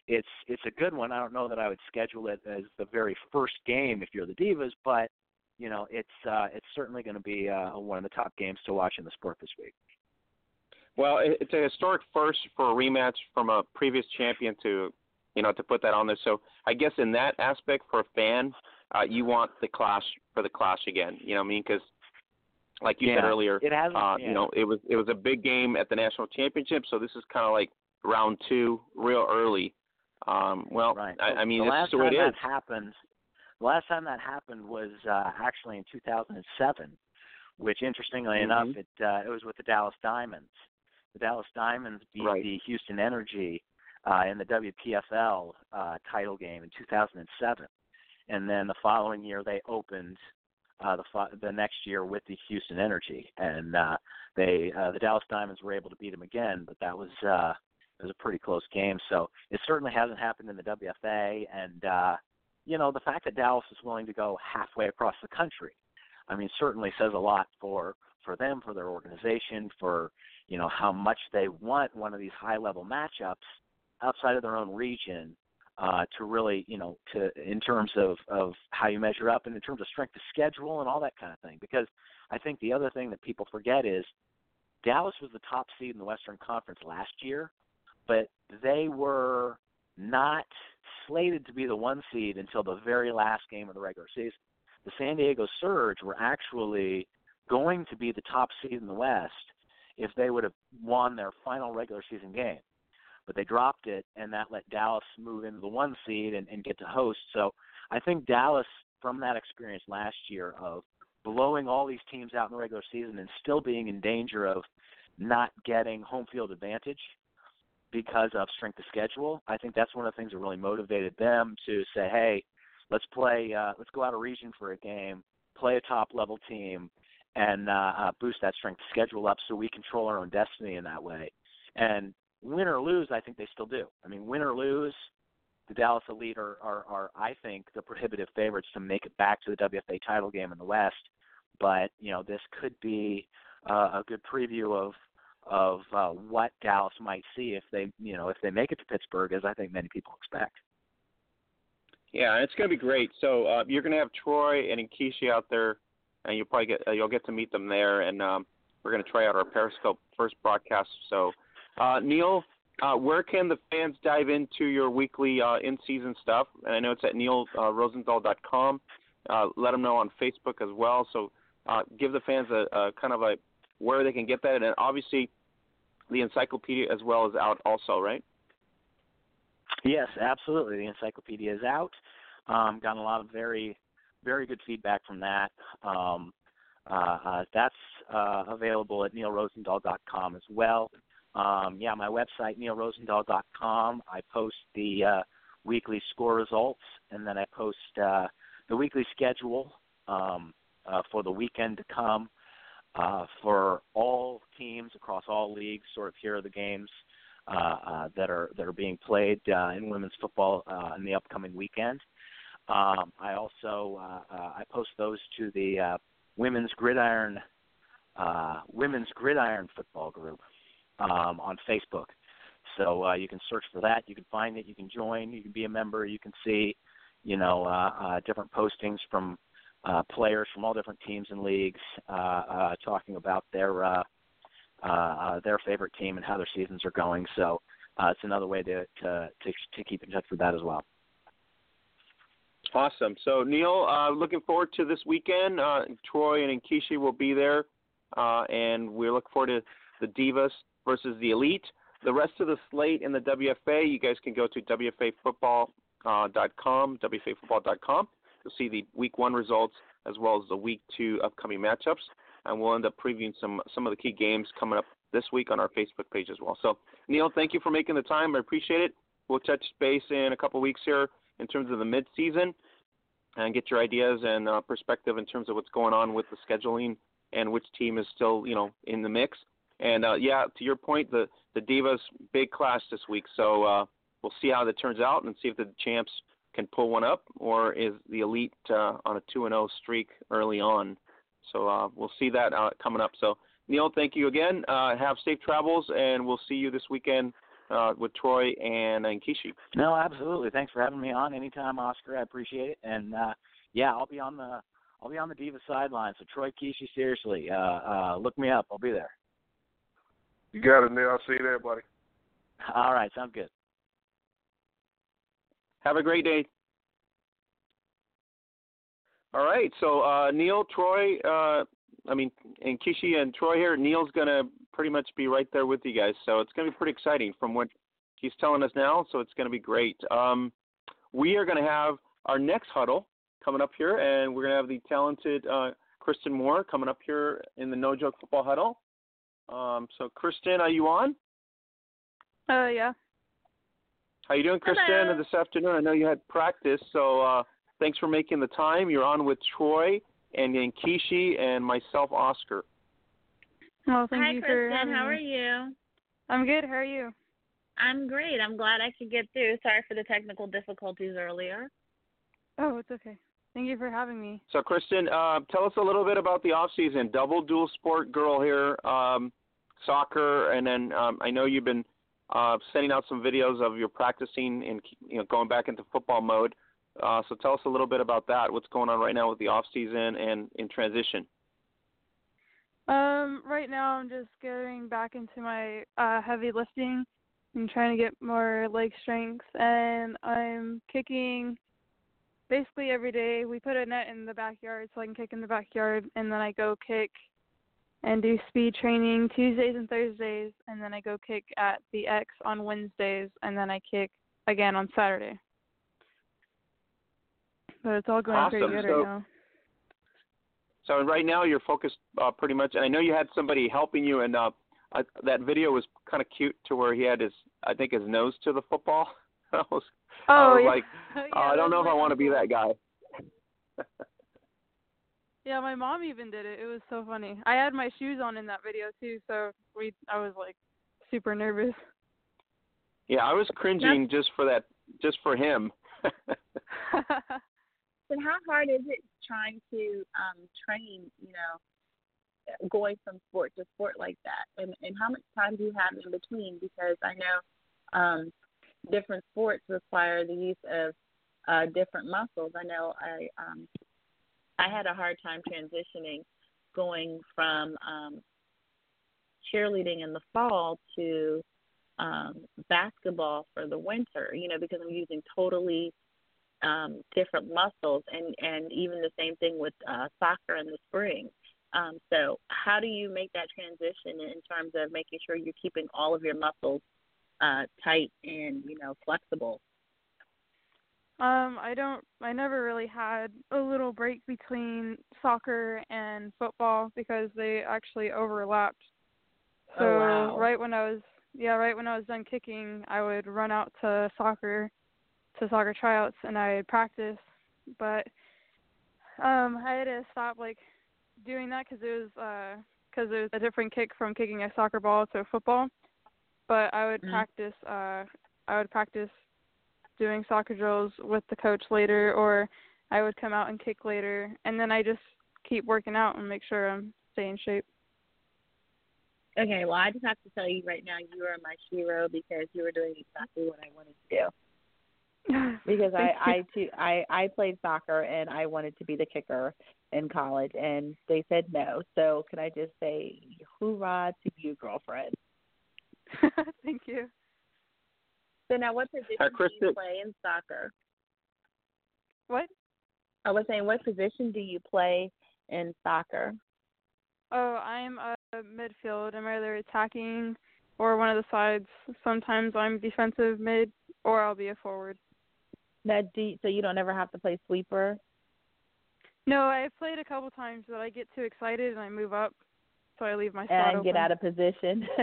it's it's a good one. I don't know that I would schedule it as the very first game if you're the Divas, but you know, it's uh it's certainly going to be uh one of the top games to watch in the sport this week. Well, it's a historic first for a rematch from a previous champion to, you know, to put that on there. So I guess in that aspect, for a fan, uh, you want the clash for the clash again. You know what I mean? Because, like you said earlier, It has uh, yeah. you know, it was it was a big game at the national championship. So this is kind of like round two, real early. Um, well, Right. I, I mean, the that's last just the way time it is. that happened, the last time that happened was uh, actually in 2007, which interestingly enough, Mhm. it uh, it was with the Dallas Diamonds. The Dallas Diamonds beat Right. the Houston Energy uh, in the WPFL uh, title game in 2007, and then the following year they opened uh, the fo- the next year with the Houston Energy, and uh, they uh, the Dallas Diamonds were able to beat them again, but that was uh, it was a pretty close game. So it certainly hasn't happened in the WFA, and uh, you know the fact that Dallas is willing to go halfway across the country, I mean, certainly says a lot for for them, for their organization, for you know how much they want one of these high level matchups outside of their own region uh, to really, you know, to in terms of of how you measure up and in terms of strength of schedule and all that kind of thing. Because I think the other thing that people forget is Dallas was the top seed in the Western Conference last year, but they were not slated to be the one seed until the very last game of the regular season. The San Diego Surge were actually going to be the top seed in the West if they would have won their final regular season game. But they dropped it, and that let Dallas move into the one seed and, and get to host. So I think Dallas, from that experience last year of blowing all these teams out in the regular season and still being in danger of not getting home field advantage because of strength of schedule, I think that's one of the things that really motivated them to say, "Hey, let's play, uh, let's go out of region for a game, play a top level team, and uh, uh, boost that strength of schedule up so we control our own destiny in that way." And win or lose, I think they still do. I mean, win or lose, the Dallas Elite are, are, are I think, the prohibitive favorites to make it back to the WFA title game in the West. But you know, this could be uh, a good preview of of uh, what Dallas might see if they, you know, if they make it to Pittsburgh, as I think many people expect. Yeah, it's going to be great. So uh, you're going to have Troy and Inkishi out there, and you'll probably get uh, you'll get to meet them there. And um, we're going to try out our Periscope first broadcast. So, uh, Neal, uh, where can the fans dive into your weekly uh, in-season stuff? And I know it's at NealRozendaal.com. Uh, let them know on Facebook as well. So uh, give the fans a, a kind of a where they can get that, and obviously the encyclopedia as well is out also, right? Yes, absolutely. The encyclopedia is out. Um, gotten a lot of very very good feedback from that. Um, uh, uh, that's uh, available at NealRozendaal.com as well. Um, yeah, my website NealRozendaal.com. I post the uh, weekly score results, and then I post uh, the weekly schedule um, uh, for the weekend to come uh, for all teams across all leagues. Sort of here are the games uh, uh, that are that are being played uh, in women's football uh, in the upcoming weekend. Um, I also uh, uh, I post those to the uh, women's gridiron uh, women's gridiron football group um, on Facebook. So uh, you can search for that. You can find it. You can join. You can be a member. You can see, you know, uh, uh, different postings from uh, players from all different teams and leagues uh, uh, talking about their uh, uh, uh, their favorite team and how their seasons are going. So uh, it's another way to, to to to keep in touch with that as well. Awesome. So Neal, uh, looking forward to this weekend. Uh, Troy and Nkishi will be there, uh, and we look forward to the Divas versus the Elite. The rest of the slate in the WFA, you guys can go to WFAfootball.com, uh, WFAfootball.com. You'll see the Week One results as well as the Week Two upcoming matchups, and we'll end up previewing some some of the key games coming up this week on our Facebook page as well. So Neal, thank you for making the time. I appreciate it. We'll touch base in a couple weeks here in terms of the mid-season and get your ideas and uh, perspective in terms of what's going on with the scheduling and which team is still, you know, in the mix. And uh, yeah, to your point, the the Divas big clash this week, so uh, we'll see how that turns out and see if the champs can pull one up or is the Elite uh, on a two and zero oh streak early on. So uh, we'll see that uh, coming up. So Neal, thank you again. Uh, have safe travels, and we'll see you this weekend uh, with Troy and, and Kishi. No, absolutely. Thanks for having me on anytime, Oscar. I appreciate it. And uh, yeah, I'll be on the I'll be on the Diva sideline. So Troy Kishi, seriously, uh, uh, look me up. I'll be there. You got it, Neal. I'll see you there, buddy. All right, sounds good. Have a great day. All right, so uh, Neal, Troy, uh, I mean, and Kishi and Troy here. Neal's gonna pretty much be right there with you guys, so it's gonna be pretty exciting from what he's telling us now. So it's gonna be great. Um, we are gonna have our next huddle coming up here, and we're gonna have the talented uh, Krysten Muir coming up here in the No Joke Football Huddle. Um, so, Krysten, are you on? Uh, yeah. How you doing, Krysten? Hello. This afternoon, I know you had practice, so uh, thanks for making the time. You're on with Troy and Yankishi and myself, Oscar. Well, thank Hi, you for Krysten. How me. are you? I'm good. How are you? I'm great. I'm glad I could get through. Sorry for the technical difficulties earlier. Oh, it's okay. Thank you for having me. So, Krysten, uh, tell us a little bit about the off season. Double dual sport girl here, um, soccer, and then um, I know you've been uh, sending out some videos of your practicing and you know going back into football mode. Uh, so, tell us a little bit about that. What's going on right now with the off season and in transition? Um, right now I'm just getting back into my uh heavy lifting. I'm trying to get more leg strength and I'm kicking basically every day. We put a net in the backyard so I can kick in the backyard and then I go kick and do speed training Tuesdays and Thursdays and then I go kick at the X on Wednesdays and then I kick again on Saturday. But it's all going pretty good So- right now. So right now you're focused uh, pretty much, and I know you had somebody helping you, and uh, I, that video was kind of cute to where he had his, I think, his nose to the football. *laughs* I was, I Oh, was yeah. like, *laughs* Yeah, uh, I don't know if I want to be that guy. *laughs* Yeah, my mom even did it. It was so funny. I had my shoes on in that video too, so we I was like super nervous. Yeah, I was cringing just for that, just for him. *laughs* *laughs* And how hard is it trying to um train, you know, going from sport to sport like that? And and how much time do you have in between? Because I know um different sports require the use of uh different muscles. I know I um I had a hard time transitioning going from um cheerleading in the fall to um basketball for the winter, you know, because I'm using totally um different muscles and and even the same thing with uh soccer in the spring. Um so how do you make that transition in terms of making sure you're keeping all of your muscles uh tight and you know flexible Um, I don't. I never really had a little break between soccer and football because they actually overlapped. So Oh, wow. right when I was yeah, right when I was done kicking, I would run out to soccer, to soccer tryouts, and I would practice. But um, I had to stop like doing that because it was because it was a different kick from kicking a soccer ball to a football. But I would Mhm. practice. Uh, I would practice doing soccer drills with the coach later, or I would come out and kick later, and then I just keep working out and make sure I'm staying in shape. Okay, well, I just have to tell you right now, you are my hero because you were doing exactly what I wanted to do. *laughs* Because I, I too, I, I played soccer and I wanted to be the kicker in college, and they said no. So can I just say, hoorah to you, girlfriend? *laughs* Thank you. So now, what position Uh, do you play in soccer? What? I was saying, what position do you play in soccer? Oh, I'm a midfield. I'm either attacking or one of the sides. Sometimes I'm defensive mid, or I'll be a forward. Now, do so you don't ever have to play sweeper? No, I've played a couple times, but I get too excited and I move up, so I leave my spot and get out of position. *laughs*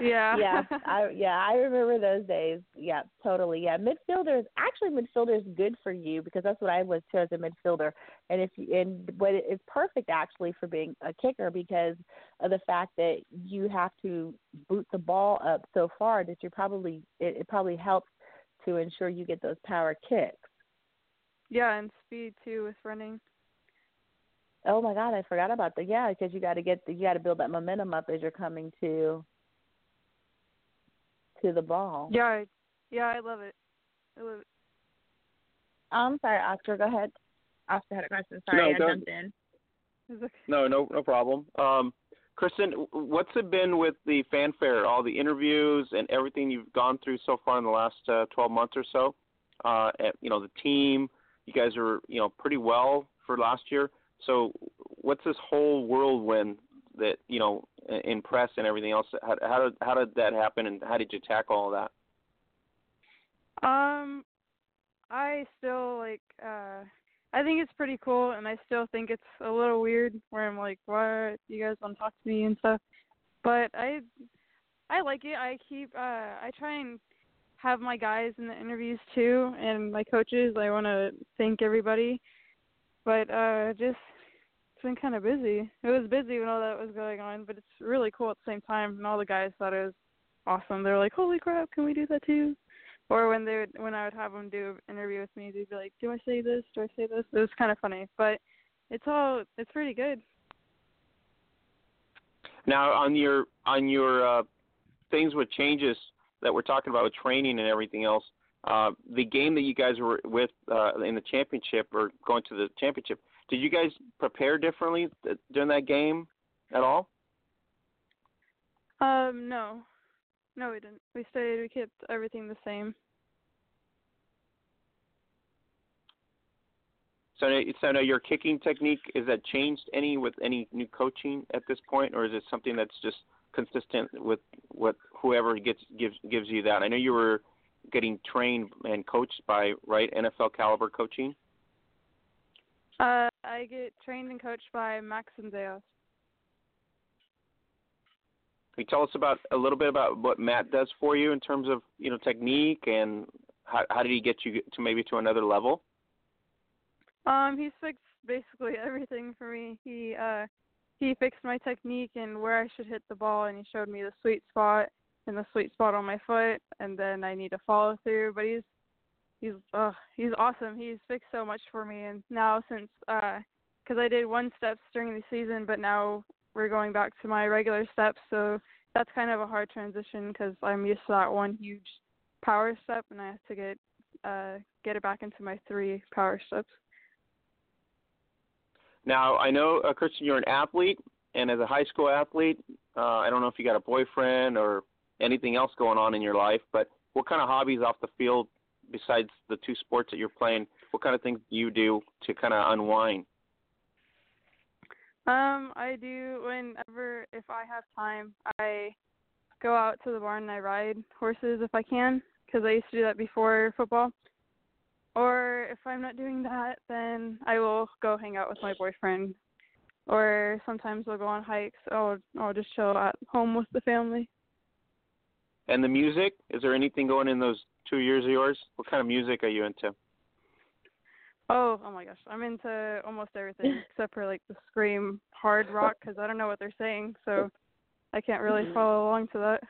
Yeah. yeah, *laughs* I yeah, I remember those days. Yeah, totally. Yeah, midfielders actually midfielder is good for you because that's what I was too as a midfielder. And if you and but it's perfect actually for being a kicker because of the fact that you have to boot the ball up so far that you probably it, it probably helps to ensure you get those power kicks. Yeah, and speed too with running. Oh my God, I forgot about that. yeah because you got to get the, you got to build that momentum up as you're coming to to the ball. Yeah, I, yeah, I love it. I love it. I'm sorry, Oscar. Go ahead. Oscar had a question. Sorry, No, I jumped in. No, no, no problem. Um, Krysten, what's it been with the fanfare, all the interviews and everything you've gone through so far in the last uh, 12 months or so? Uh, and, you know, the team, you guys are, you know, pretty well for last year. So, what's this whole whirlwind that you know in- press and everything else? How, how did how did that happen, and how did you tackle all that? Um, I still like. uh I think it's pretty cool, and I still think it's a little weird where I'm like, "What? You guys want to talk to me and stuff?" But I, I like it. I keep. uh I try and have my guys in the interviews too, and my coaches. I want to thank everybody, but uh just been kind of busy. It was busy when all that was going on, but it's really cool at the same time. And all the guys thought it was awesome. They were like, "Holy crap, can we do that too?" Or when they would, when I would have them do an interview with me, they'd be like, "Do I say this? Do I say this?" It was kind of funny, but it's all it's pretty good. Now, on your on your uh, things with changes that we're talking about with training and everything else, uh, the game that you guys were with uh, in the championship or going to the championship, did you guys prepare differently th- during that game at all? Um, no, no, we didn't. We stayed. We kept everything the same. So, so now your kicking technique is that changed any with any new coaching at this point, or is it something that's just consistent with what whoever gets gives gives you that? I know you were getting trained and coached by right NFL caliber coaching. Uh, I get trained and coached by Max and Zeos. Can you tell us about a little bit about what Matt does for you in terms of you know technique and how how did he get you to maybe to another level? Um, he's fixed basically *laughs* everything for me. He uh he fixed my technique and where I should hit the ball and he showed me the sweet spot and the sweet spot on my foot and then I need to follow through. But he's he's uh he's awesome. He's fixed so much for me and now since uh because I did one steps during the season, but now we're going back to my regular steps, so that's kind of a hard transition because I'm used to that one huge power step and I have to get uh get it back into my three power steps. Now I know, uh, Christian, you're an athlete, and as a high school athlete, uh, I don't know if you got a boyfriend or anything else going on in your life, but what kind of hobbies off the field besides the two sports that you're playing? What kind of things do you do to kind of unwind? Um, I do whenever if I have time, I go out to the barn and I ride horses if I can, because I used to do that before football. or if I'm not doing that, then I will go hang out with my boyfriend, or sometimes we'll go on hikes. Or I'll just chill at home with the family. And the music? Is there anything going in those two years of yours? What kind of music are you into? Oh, oh my gosh, I'm into almost everything *laughs* except for like the scream hard rock because I don't know what they're saying, so I can't really follow along to that.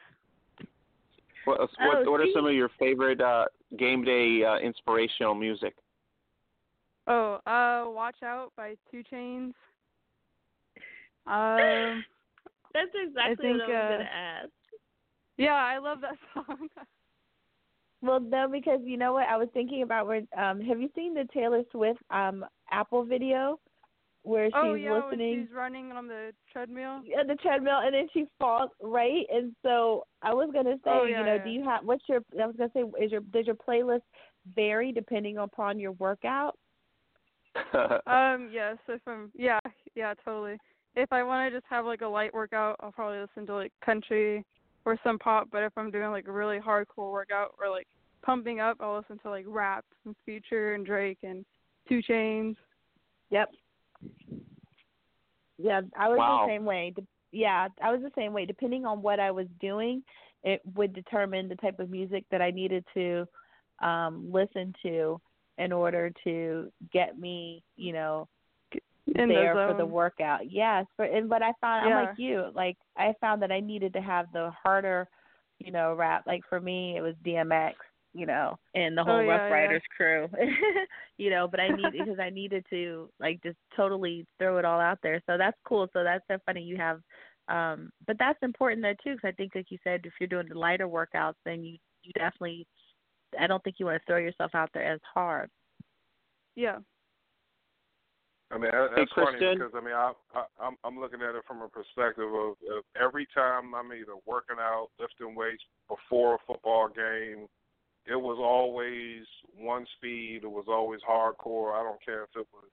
What what, Oh, what are some of your favorite uh, game day uh, inspirational music? Oh, uh, Watch Out by 2 Chainz. Um, *laughs* That's exactly think, what I was uh, gonna ask. Yeah, I love that *laughs* song. Well, no, because you know what? I was thinking about where. Um, have you seen the Taylor Swift um Apple video where she's oh yeah, listening? when she's running on the treadmill. Yeah, the treadmill and then she falls right and so i was going to say Oh, yeah, you know yeah. do you have what's your i was going to say is your does your playlist vary depending upon your workout *laughs* Um, yes, if I'm, yeah, yeah, totally. If I want to just have like a light workout, I'll probably listen to like country or some pop. But if I'm doing like a really hardcore workout or like pumping up, I'll listen to like rap and Future and Drake and 2 Chainz. yep yeah i was Wow. the same way yeah i was the same way depending on what i was doing it would determine the type of music that i needed to um listen to in order to get me you know In the there for the workout. Yes, for and but I found I'm like you. Like I found that I needed to have the harder, you know, rap. Like for me, it was DMX, you know, and the Oh, whole yeah, Rough yeah. Riders crew, *laughs* you know. But I need because I needed to like just totally throw it all out there. So that's cool. So that's so funny you have. Um, but that's important though too, because I think, like you said, if you're doing the lighter workouts, then you you definitely. I don't think you want to throw yourself out there as hard. Yeah. I mean, that, Hey, that's funny because I mean, I, I I'm I'm looking at it from a perspective of, of every time I'm either working out, lifting weights before a football game, it was always one speed. It was always hardcore. I don't care if it was,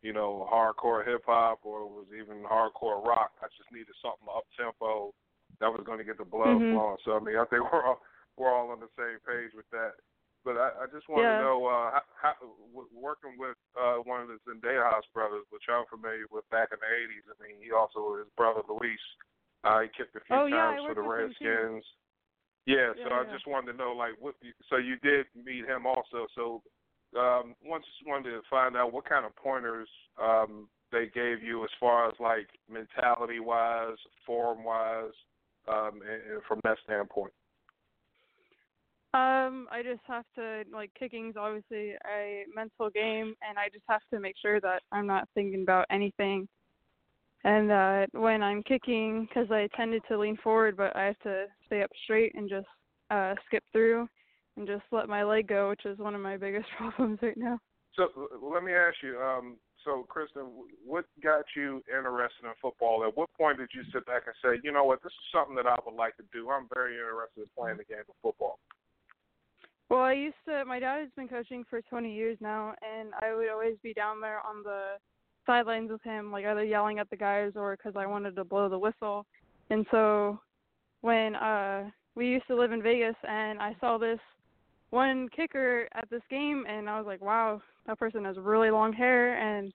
you know, hardcore hip hop or it was even hardcore rock. I just needed something up tempo that was going to get the blood Mhm. flowing. So I mean, I think we're all we're all on the same page with that. But I, I just want Yeah. to know, uh, how, how, w- working with uh, one of the Zendejas brothers, which I'm familiar with back in the '80s. I mean, he also his brother Luis. Uh, he kicked a few Oh, yeah, I for the worked with him, too. Redskins. Yeah, so Yeah, I yeah. just wanted to know, like, what? So you did meet him also. So um, once wanted to find out what kind of pointers um, they gave you as far as like mentality wise, form wise, um, and, and from that standpoint. Um, I just have to like kicking's obviously a mental game, and I just have to make sure that I'm not thinking about anything, and that when I'm kicking, because I tended to lean forward, but I have to stay up straight and just uh skip through, and just let my leg go, which is one of my biggest *laughs* problems right now. So let me ask you. Um, so Krysten, what got you interested in football? At what point did you sit back and say, you know what, this is something that I would like to do? I'm very interested in playing the game of football. Well, I used to. My dad has been coaching for 20 years now, and I would always be down there on the sidelines with him, like either yelling at the guys or because I wanted to blow the whistle. And so, when uh we used to live in Vegas, and I saw this one kicker at this game, and I was like, wow, that person has really long hair. And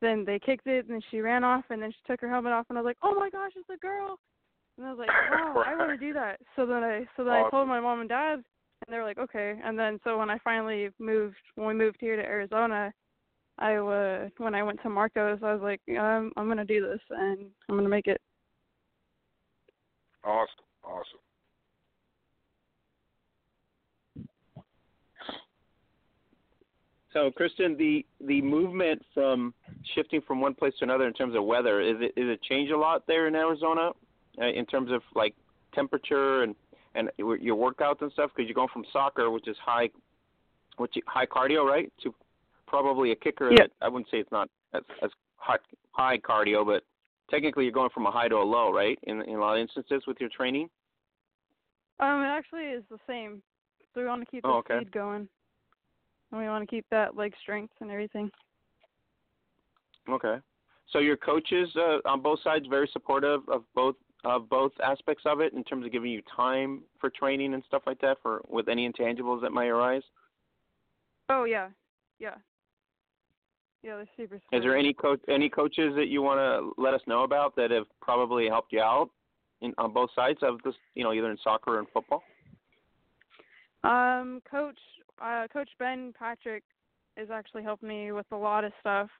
then they kicked it, and then she ran off, and then she took her helmet off, and I was like, oh my gosh, it's a girl. And I was like, wow, I want to do that. So then I, so then I *laughs* told my mom and dad, and they were like, okay. And then so when I finally moved, when we moved here to Arizona, I uh, when I went to Marcos, I was like, um, I'm gonna do this, and I'm gonna make it. Awesome, awesome. So, Krysten, the the movement from shifting from one place to another in terms of weather is it is it change a lot there in Arizona, uh, in terms of like temperature and and your your workouts and stuff? Because you're going from soccer, which is high, which high cardio, right, to probably a kicker Yeah. that I wouldn't say it's not as as high high cardio, but technically you're going from a high to a low, right? In in a lot of instances with your training. Um, it actually is the same. So we want to keep the Oh, okay. speed going, and we want to keep that leg strength and everything. Okay. So your coaches uh, on both sides very supportive of both of both aspects of it in terms of giving you time for training and stuff like that for with any intangibles that might arise. Oh yeah, yeah, yeah. They're super. Is there any coach any coaches that you want to let us know about that have probably helped you out in, on both sides of this? You know, either in soccer or in football. Um, Coach, uh, Coach Ben Patrick has actually helped me with a lot of stuff,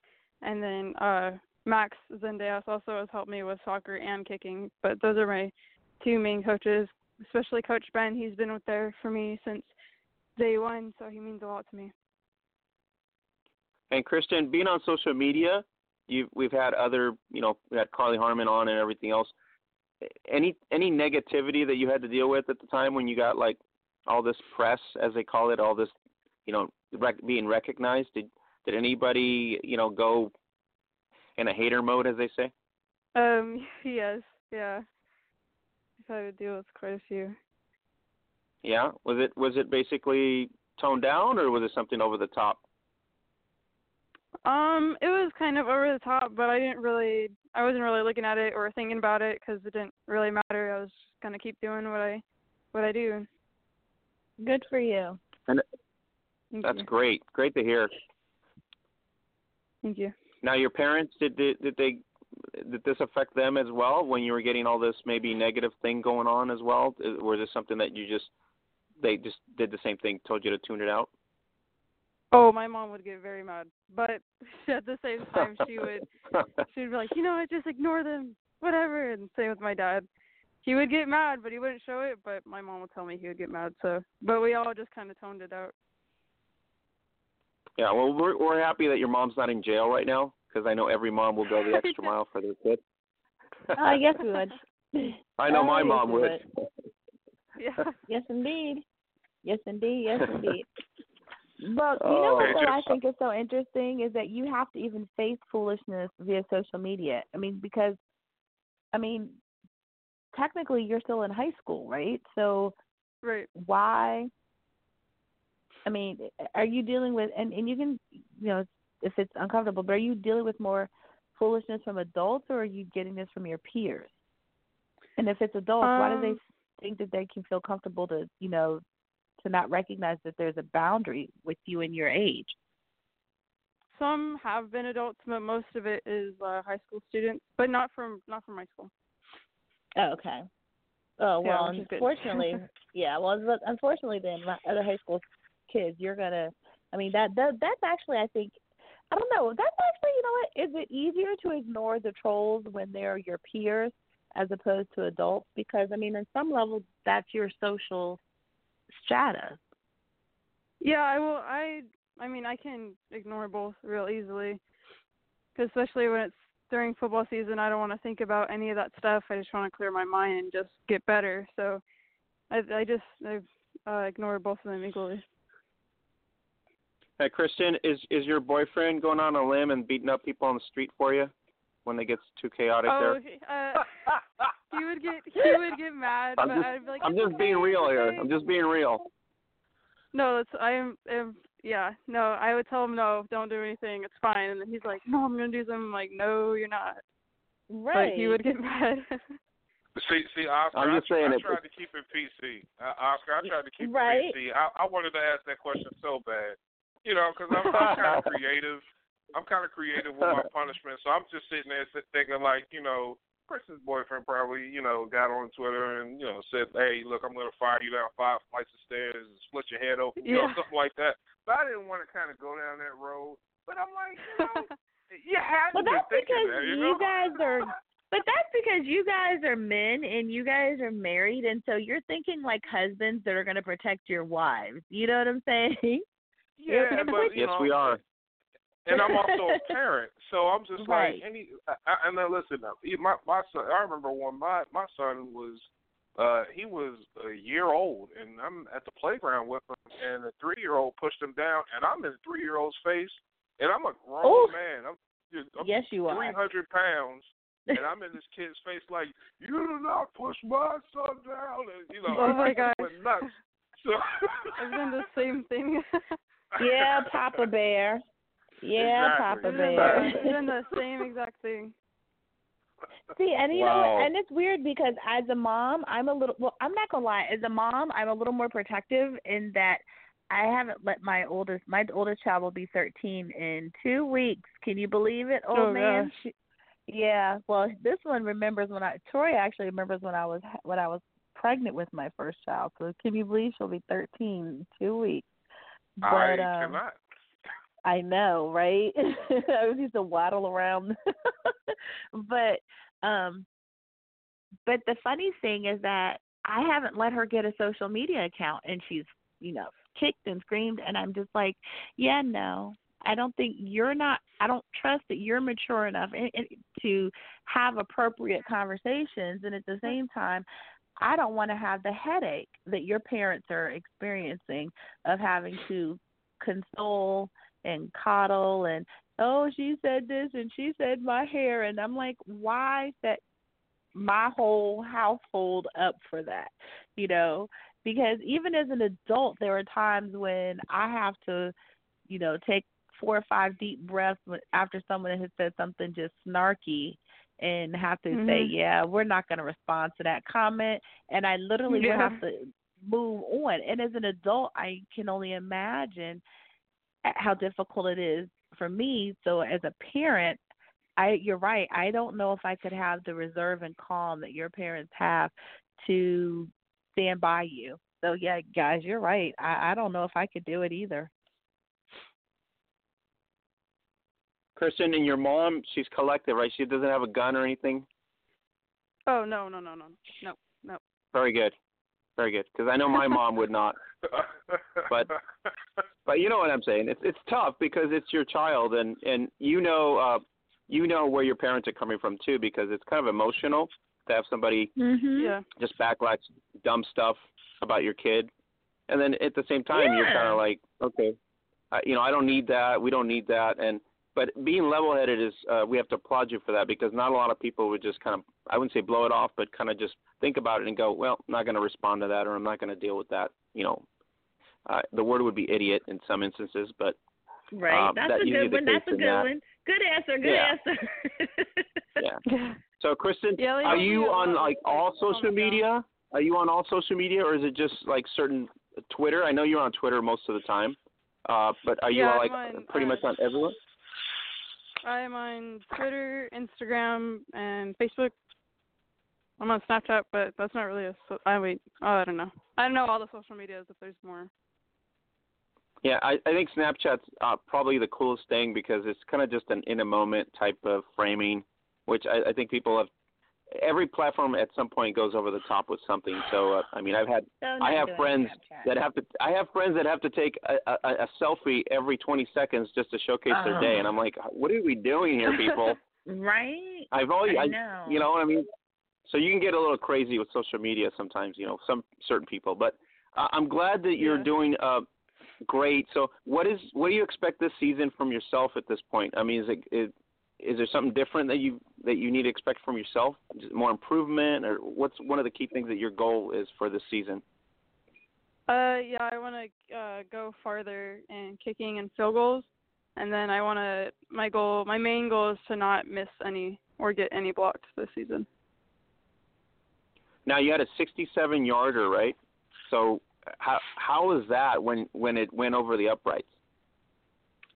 and then uh, Max Zendejas also has helped me with soccer and kicking. But those are my two main coaches, especially Coach Ben. He's been with there for me since day one, so he means a lot to me. And Krysten, being on social media, you we've had other, you know, we had Carly Harmon on and everything else. Any any negativity that you had to deal with at the time when you got like all this press, as they call it, all this, you know, rec- being recognized? Did did anybody, you know, go in a hater mode, as they say? Um, *laughs* yes, yeah. I've had to deal with quite a few. Yeah. Was it was it basically toned down, or was it something over the top? Um, it was kind of over the top, but I didn't really, I wasn't really looking at it or thinking about it because it didn't really matter. I was just gonna keep doing what I, what I do. Good for you. And Thank that's you. great. Great to hear. Thank you. Now, your parents did did, did they did this affect them as well when you were getting all this maybe negative thing going on as well? Uh, Was this something that you just they just did the same thing, told you to tune it out? Oh, my mom would get very mad, but *laughs* at the same time, she would, *laughs* she would be like, you know what, just ignore them, whatever. And same with my dad. He would get mad, but he wouldn't show it. But my mom would tell me he would get mad. So, but we all just kind of toned it out. Yeah, well, we're we're happy that your mom's not in jail right now because I know every mom will go the extra mile for their kid. *laughs* I guess we would. I know Oh, my yes, mom we would. Yeah. Yes, indeed. Yes, indeed. Yes, *laughs* indeed. But you know what, Hey, what I think is so interesting is that you have to even face foolishness via social media. I mean, because, I mean, technically you're still in high school, right? So Right. why? I mean, are you dealing with and and you can, you know, if it's uncomfortable, but are you dealing with more foolishness from adults or are you getting this from your peers? And if it's adults, why do Um, they think that they can feel comfortable to, you know, to not recognize that there's a boundary with you and your age? Some have been adults, but most of it is uh, high school students, but not from not from my school. Oh, okay. Oh well, good. unfortunately, *laughs* yeah. Well, unfortunately, then my other high school kids, you're gonna. I mean, that that that's actually, I think, I don't know. That's actually, you know what? Is it easier to ignore the trolls when they're your peers as opposed to adults? Because I mean, in some level, that's your social strata. Yeah, I will. I I mean, I can ignore both real easily, 'Cause especially when it's during football season. I don't want to think about any of that stuff. I just want to clear my mind and just get better. So, I I just I uh, ignore both of them equally. Hey, Krysten, is is your boyfriend going on a limb and beating up people on the street for you when it gets too chaotic oh, there? he- uh, he would get he would get mad, I'm but just, I'd be like, I'm "It's just being real it's here. I'm just being real. No, it's I am, am yeah, no, I would tell him no, don't do anything, it's fine. And then he's like, No, I'm gonna do something I'm like, No, you're not. Right. But he would get *laughs* mad. See, see, Oscar, I'm I, just saying I it- tried to keep it PC. Uh, Oscar, I tried to keep Right. it PC. I, I wanted to ask that question so bad, you know, because I'm, I'm kind of creative. I'm kind of creative with my *laughs* punishment, so I'm just sitting there thinking like, you know, Krysten's boyfriend probably, you know, got on Twitter and you know said, "Hey, look, I'm gonna fire you down five flights of stairs and split your head open," you know, Yeah. something like that. But I didn't want to kind of go down that road. But I'm like, you know, *laughs* you had Well, to that's because that, you, you know? guys are. But that's because you guys are men and you guys are married, and so you're thinking like husbands that are going to protect your wives. You know what I'm saying? *laughs* Yeah, but Yes, know, we are. and I'm *laughs* also a parent, so I'm just Right. like any. I, I, and then listen, my my son. I remember when my my son was, uh, he was a year old, and I'm at the playground with him, and the three year old pushed him down, and I'm in three year old's face, and I'm a grown Oof. man. I'm, I'm Yes, you are. three hundred pounds. *laughs* And I'm in this kid's face like, you do not push my son down, and you know, Oh my *laughs* went nuts. So I've done the same thing. Yeah, *laughs* Papa Bear. Yeah, Exactly. Papa Bear. the, I've done the *laughs* same exact thing. See, and you Wow. what? And it's weird because as a mom, I'm a little. Well, I'm not gonna lie. As a mom, I'm a little more protective in that I haven't let my oldest my oldest child will be 13 in 2 weeks. Can you believe it, old Oh, man? gosh. She, yeah. Well, this one remembers when I Tori actually remembers when I was when I was pregnant with my first child. So can you believe she'll be 13 in 2 weeks? But I um cannot. I know, right? *laughs* I was used to waddle around. *laughs* but um but the funny thing is that I haven't let her get a social media account and she's, you know, kicked and screamed and I'm just like, yeah, no. I don't think you're not I don't trust that you're mature enough in, in, to have appropriate conversations and at the same time I don't want to have the headache that your parents are experiencing of having to console and coddle and oh she said this and she said my hair and I'm like why set my whole household up for that? You know because even as an adult there are times when I have to you know take four or five deep breaths after someone has said something just snarky and have to say Mhm. yeah we're not going to respond to that comment and I literally would Yeah. have to move on and as an adult I can only imagine how difficult it is for me. So as a parent, I you're right. I don't know if I could have the reserve and calm that your parents have to stand by you. So yeah, guys, you're right. I, I don't know if I could do it either. Krysten and your mom, she's collected, right? She doesn't have a gun or anything. Oh no no no no no no. Very good, very good. Because I know my mom would not. But but you know what I'm saying. It's it's tough because it's your child, and and you know uh, you know where your parents are coming from too, because it's kind of emotional to have somebody mm-hmm. Yeah. just backlash dumb stuff about your kid, and then at the same time you're kind of like, okay, uh, you know, I don't need that. We don't need that, and but being level-headed is uh, we have to applaud you for that because not a lot of people would just kind of I wouldn't say blow it off, but kind of just think about it and go, well, I'm not going to respond to that, or I'm not going to deal with that. You know, uh, the word would be idiot in some instances, but Right. Um, That's that a good one. That's a good that. one. Good answer. Good Yeah. answer. *laughs* yeah. So, Krysten, Yeah, they are you on like all social it down. media? Are you on all social media, or is it just like certain Twitter? I know you're on Twitter most of the time, uh, but are you Yeah, on, like on, pretty uh, much on everyone? I'm on Twitter, Instagram, and Facebook. I'm on Snapchat, but that's not really a. So- I wait. Oh, I don't know. I don't know all the social medias if there's more. Yeah, I, I think Snapchat's uh, probably the coolest thing because it's kind of just an in a moment type of framing, which I, I think people have. Every platform at some point goes over the top with something. So uh, I mean, I've had So I have friends Snapchat. that have to. I have friends that have to take a, a, a selfie every 20 seconds just to showcase their day, and I'm like, what are we doing here, people? *laughs* Right? I've always, I I, know. you know what I mean. So you can get a little crazy with social media sometimes, you know, some certain people. But uh, I'm glad that you're Yeah. doing uh, great. So what is what do you expect this season from yourself at this point? I mean, is it is, is there something different that you that you need to expect from yourself? Just More improvement, or what's one of the key things that your goal is for this season? Uh, yeah, I want to uh, go farther in kicking and field goals, and then I want to. My goal, my main goal, is to not miss any or get any blocks this season. Now you had a 67 yarder, right? So how how was that when when it went over the uprights?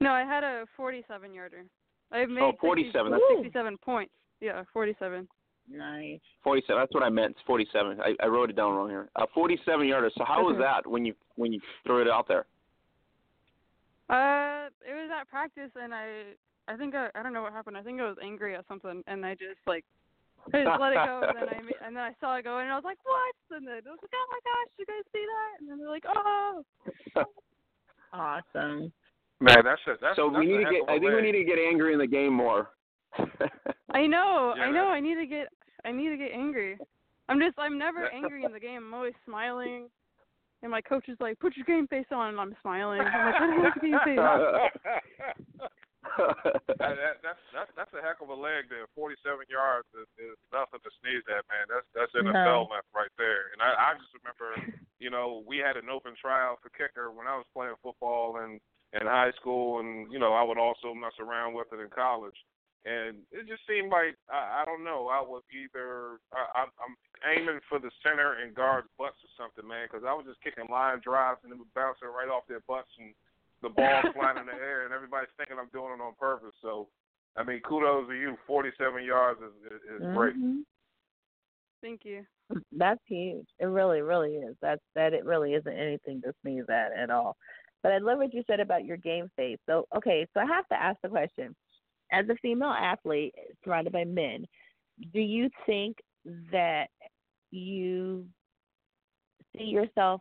No, I had a 47 yarder. I made Oh, 47, 60 that's- 67 points. Yeah, 47. Nice. 47. That's what I meant. It's 47. I, I wrote it down wrong here. Uh, 47 yarder. So how was that when you when you threw it out there? Uh, it was at practice, and I, I think I, I don't know what happened. I think I was angry at something, and I just like, I just let it go, and then I, and then I saw it go, and I was like, what? And then I was like, oh my gosh, you guys see that? And then they're like, oh. *laughs* Awesome. Man, that's a, that's so that's we need to get. of a I think we need to get angry in the game more. *laughs* I know, Yeah, I know. I need to get, I need to get angry. I'm just, I'm never angry in the game. I'm always smiling. And my coach is like, put your game face on, and I'm smiling. I'm like, what the heck game face? *laughs* that, that, that's that's that's a heck of a leg there. Forty seven yards is, is nothing to sneeze at, man. That's that's NFL No. length right there. And I, I just remember, you know, we had an open trial for kicker when I was playing football in in high school, and you know I would also mess around with it in college. and it just seemed like I, I don't know. I was either I, I'm, I'm aiming for the center and guards' butts or something, man, because I was just kicking line drives and it was bouncing right off their butts and the ball *laughs* flying in the air, and everybody's thinking I'm doing it on purpose. So, I mean, kudos to you. 47 yards is is, is mm-hmm. great. Thank you. That's huge. It really, really is. That's that. It really isn't anything to sneeze at at all. But I love what you said about your game face. So, okay, so I have to ask the question: as a female athlete surrounded by men, do you think that you see yourself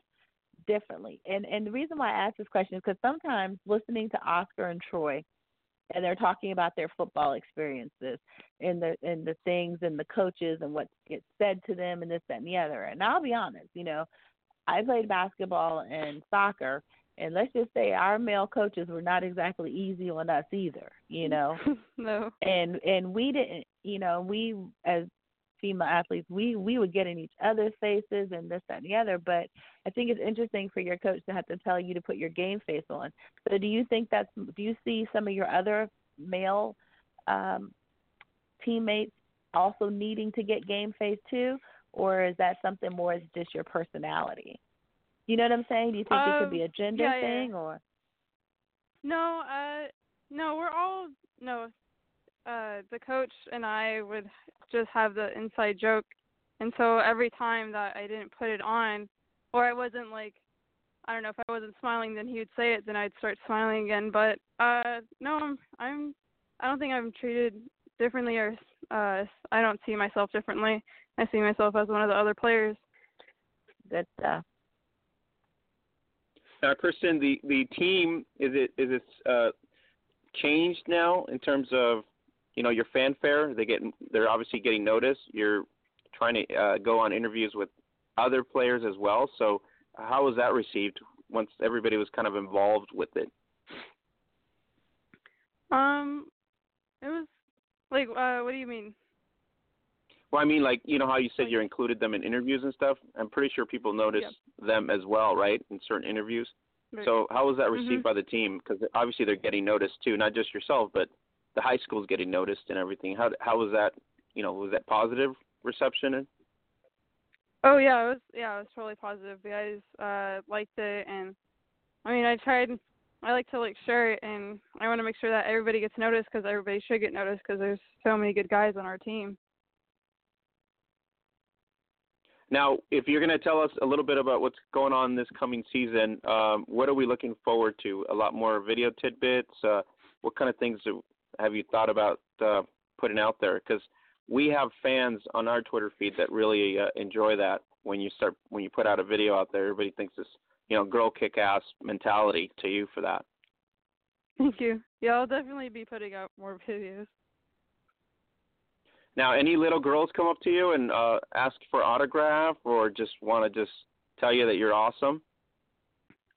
differently? And and the reason why I ask this question is because sometimes listening to Oscar and Troy, and they're talking about their football experiences and the and the things and the coaches and what gets said to them and this that and the other. And I'll be honest, you know, I played basketball and soccer, and let's just say our male coaches were not exactly easy on us either, you know. *laughs* no. And and we didn't, you know, we as female athletes, we we would get in each other's faces and this that and the other. But I think it's interesting for your coach to have to tell you to put your game face on. So do you think that's do you see some of your other male um, teammates also needing to get game face too, or is that something more as just your personality? You know what I'm saying? Do you think um, it could be a gender yeah, thing yeah. or? No, uh, no, we're all no. Uh, the coach and I would just have the inside joke, and so every time that I didn't put it on, or I wasn't like, I don't know, if I wasn't smiling, then he would say it, then I'd start smiling again. But uh, no, I'm, I'm, I don't think I'm treated differently, or uh, I don't see myself differently. I see myself as one of the other players. Good stuff. Now, Krysten, the the team is it is it uh, changed now in terms of you know your fanfare? They get they're obviously getting noticed. You're trying to uh, go on interviews with other players as well. So how was that received once everybody was kind of involved with it? Um, it was like, uh, what do you mean? Well, I mean, like you know how you said you included them in interviews and stuff. I'm pretty sure people notice yep. them as well, right, in certain interviews. Right. So how was that received Mhm. by the team? Because obviously they're getting noticed too, not just yourself, but the high school's getting noticed and everything. How how was that? You know, was that positive reception? Oh yeah, it was yeah, it was totally positive. The guys uh liked it and I mean, I tried I like to like share it and I want to make sure that everybody gets noticed cuz everybody should get noticed cuz there's so many good guys on our team. Now, if you're going to tell us a little bit about what's going on this coming season, um, what are we looking forward to? A lot more video tidbits. Uh, what kind of things have you thought about uh, putting out there? Because we have fans on our Twitter feed that really uh, enjoy that when you start when you put out a video out there. Everybody thinks this, you know, girl kick ass mentality to you for that. Thank you. Yeah, I'll definitely be putting out more *laughs* videos. Now, any little girls come up to you and uh, ask for autograph, or just want to just tell you that you're awesome?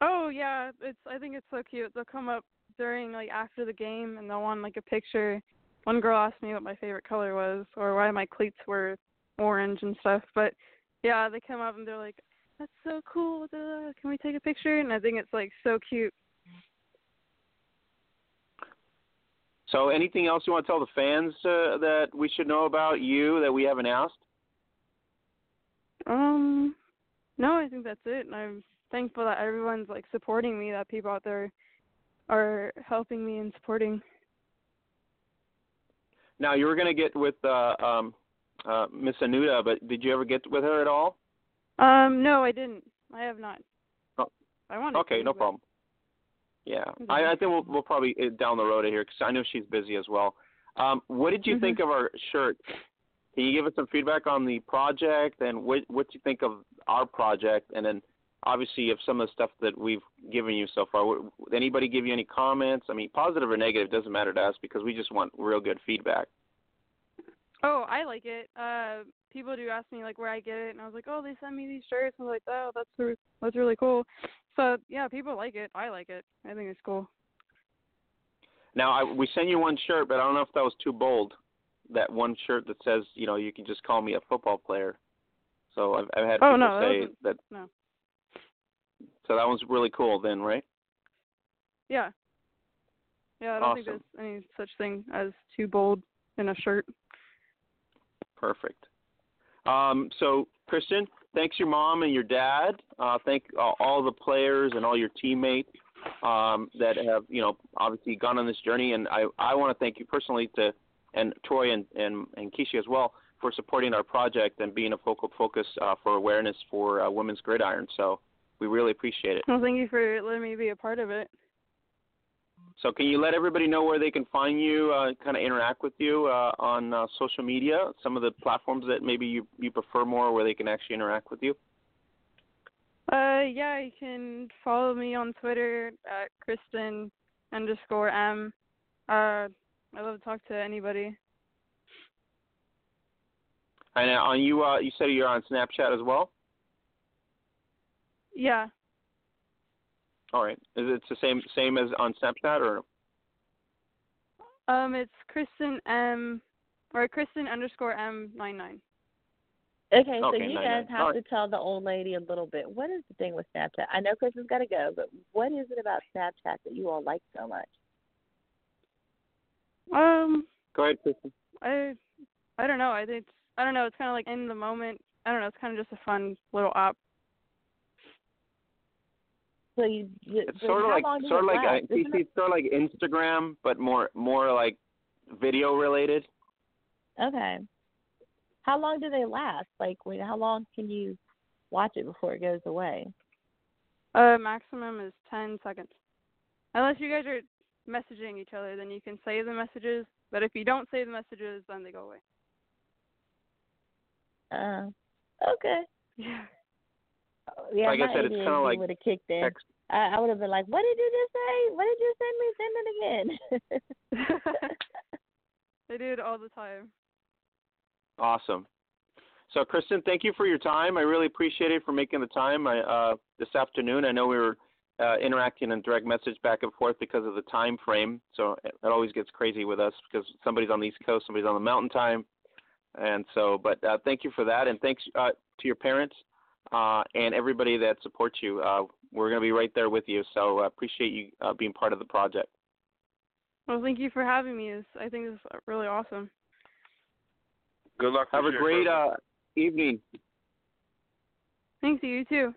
Oh yeah, it's I think it's so cute. They'll come up during like after the game and they'll want like a picture. One girl asked me what my favorite color was or why my cleats were orange and stuff. But yeah, they come up and they're like, "That's so cool! Can we take a picture?" And I think it's like so cute. So, anything else you want to tell the fans uh, that we should know about you that we haven't asked? Um, no, I think that's it. And I'm thankful that everyone's like supporting me. That people out there are helping me and supporting. Now, you were going to get with uh, um, uh, Miss Anuda, but did you ever get with her at all? Um, no, I didn't. I have not. Oh. I want. Okay, to, no but- problem. Yeah, I, I think we'll we'll probably uh, down the road here because I know she's busy as well. Um, what did you Mhm. think of our shirt? Can you give us some feedback on the project and what what do you think of our project? And then obviously of some of the stuff that we've given you so far. Would anybody give you any comments? I mean, positive or negative doesn't matter to us because we just want real good feedback. Oh, I like it. Uh, people do ask me like where I get it, and I was like, oh, they send me these shirts. I was like, oh, that's that's really cool. So yeah, people like it. I like it. I think it's cool. Now, I, we sent you one shirt, but I don't know if that was too bold. That one shirt that says, you know, you can just call me a football player. So I've, I've had Oh, people no, that say wasn't- that. no. So that was really cool, then, right? Yeah. Yeah, I don't think there's any such thing as too bold. in a shirt. Perfect. Um, so, Krysten, thanks your mom and your dad. Uh, thank all, all the players and all your teammates um, that have, you know, obviously gone on this journey. And I, I want to thank you personally to, and Troy and, and, and Keisha as well for supporting our project and being a focal focus uh, for awareness for uh, women's gridiron. So we really appreciate it. Well, thank you for letting me be a part of it. So can you let everybody know where they can find you, uh, kind of interact with you uh, on uh, social media? Some of the platforms that maybe you you prefer more, where they can actually interact with you. Uh, yeah, you can follow me on Twitter at Krysten underscore M. Uh, I love to talk to anybody. And on you, uh, you said you're on Snapchat as well. Yeah. All right. Is it the same same as on Snapchat or? Um, it's Krysten M or Krysten underscore M nine nine. Okay, so Okay, you nine, guys nine. have All to tell the old lady a little bit. What is the thing with Snapchat? I know Krysten's got to go, but what is it about Snapchat that you all like so much? Um, Go ahead, Krysten. I I don't know. I think it's, I don't know. It's kind of like in the moment. I don't know. It's kind of just a fun little app. So you, you It's so sort of like sort of like last? uh, it- it's sort of like Instagram, but more more like video related. Okay. How long do they last? Like, when, how long can you watch it before it goes away? Uh, maximum is ten seconds. Unless you guys are messaging each other, then you can save the messages. But if you don't save the messages, then they go away. Uh, okay. Yeah. Yeah, Like I my said, it's kinda like would have kicked in. text- I, I would have been like, "What did you just say? What did you send me? Send it again." *laughs* They do it all the time. Awesome. So, Krysten, thank you for your time. I really appreciate it for making the time. I, uh, this afternoon, I know we were uh, interacting in direct message back and forth because of the time frame. So it, it always gets crazy with us because somebody's on the East Coast, somebody's on the Mountain Time, and so. But uh, thank you for that, and thanks uh, to your parents uh, and everybody that supports you. Uh, we're going to be right there with you. So, uh, appreciate you uh, being part of the project. Well, thank you for having me. It's, I think it's really awesome. Good luck. Have a this great uh, evening. Thanks to you too.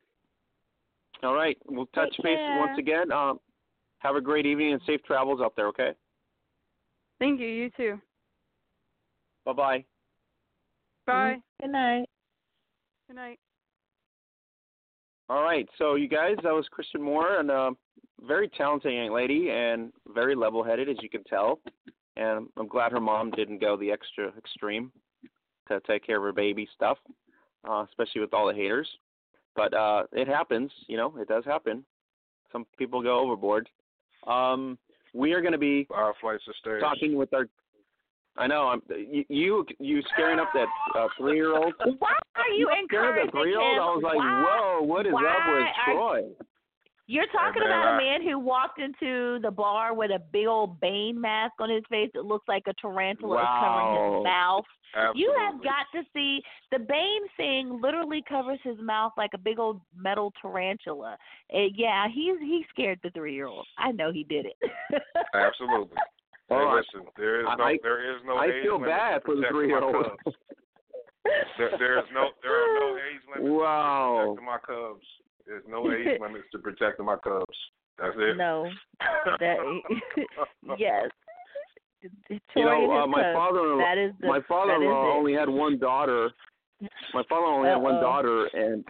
All right. We'll touch Take base care. once again. Um, have a great evening and safe travels out there, okay? Thank you. You too. Bye bye. Bye. Good night. Good night. All right. So, you guys, that was Krysten Muir, and uh, very talented young lady and very level headed, as you can tell. And I'm glad her mom didn't go the extra extreme to take care of her baby stuff, uh, especially with all the haters. But uh, it happens, you know, it does happen. Some people go overboard. Um, we are going to be Five flights of stairs. talking with our. I know. I'm you. You, you scaring up that uh, three year old. Why are you scared encouraging the three year old. I was like, Why- whoa, what is up with are- Troy? You're talking about a man who walked into the bar with a big old Bane mask on his face that looks like a tarantula is covering his mouth. Absolutely. You have got to see the Bane thing literally covers his mouth like a big old metal tarantula. Uh, yeah, he's he scared the three year old. I know he did it. *laughs* Absolutely. Hey, Oh, listen, there is no I- there is no I age feel limit bad for the three year my old. cubs. There, there is no there are no *laughs* age limits Wow. to protecting my cubs. There's no *laughs* age limits to protect my cubs. That's it. no, that *laughs* yes. You know, uh, my father the, my father-in-law only had one daughter. My father only had one daughter and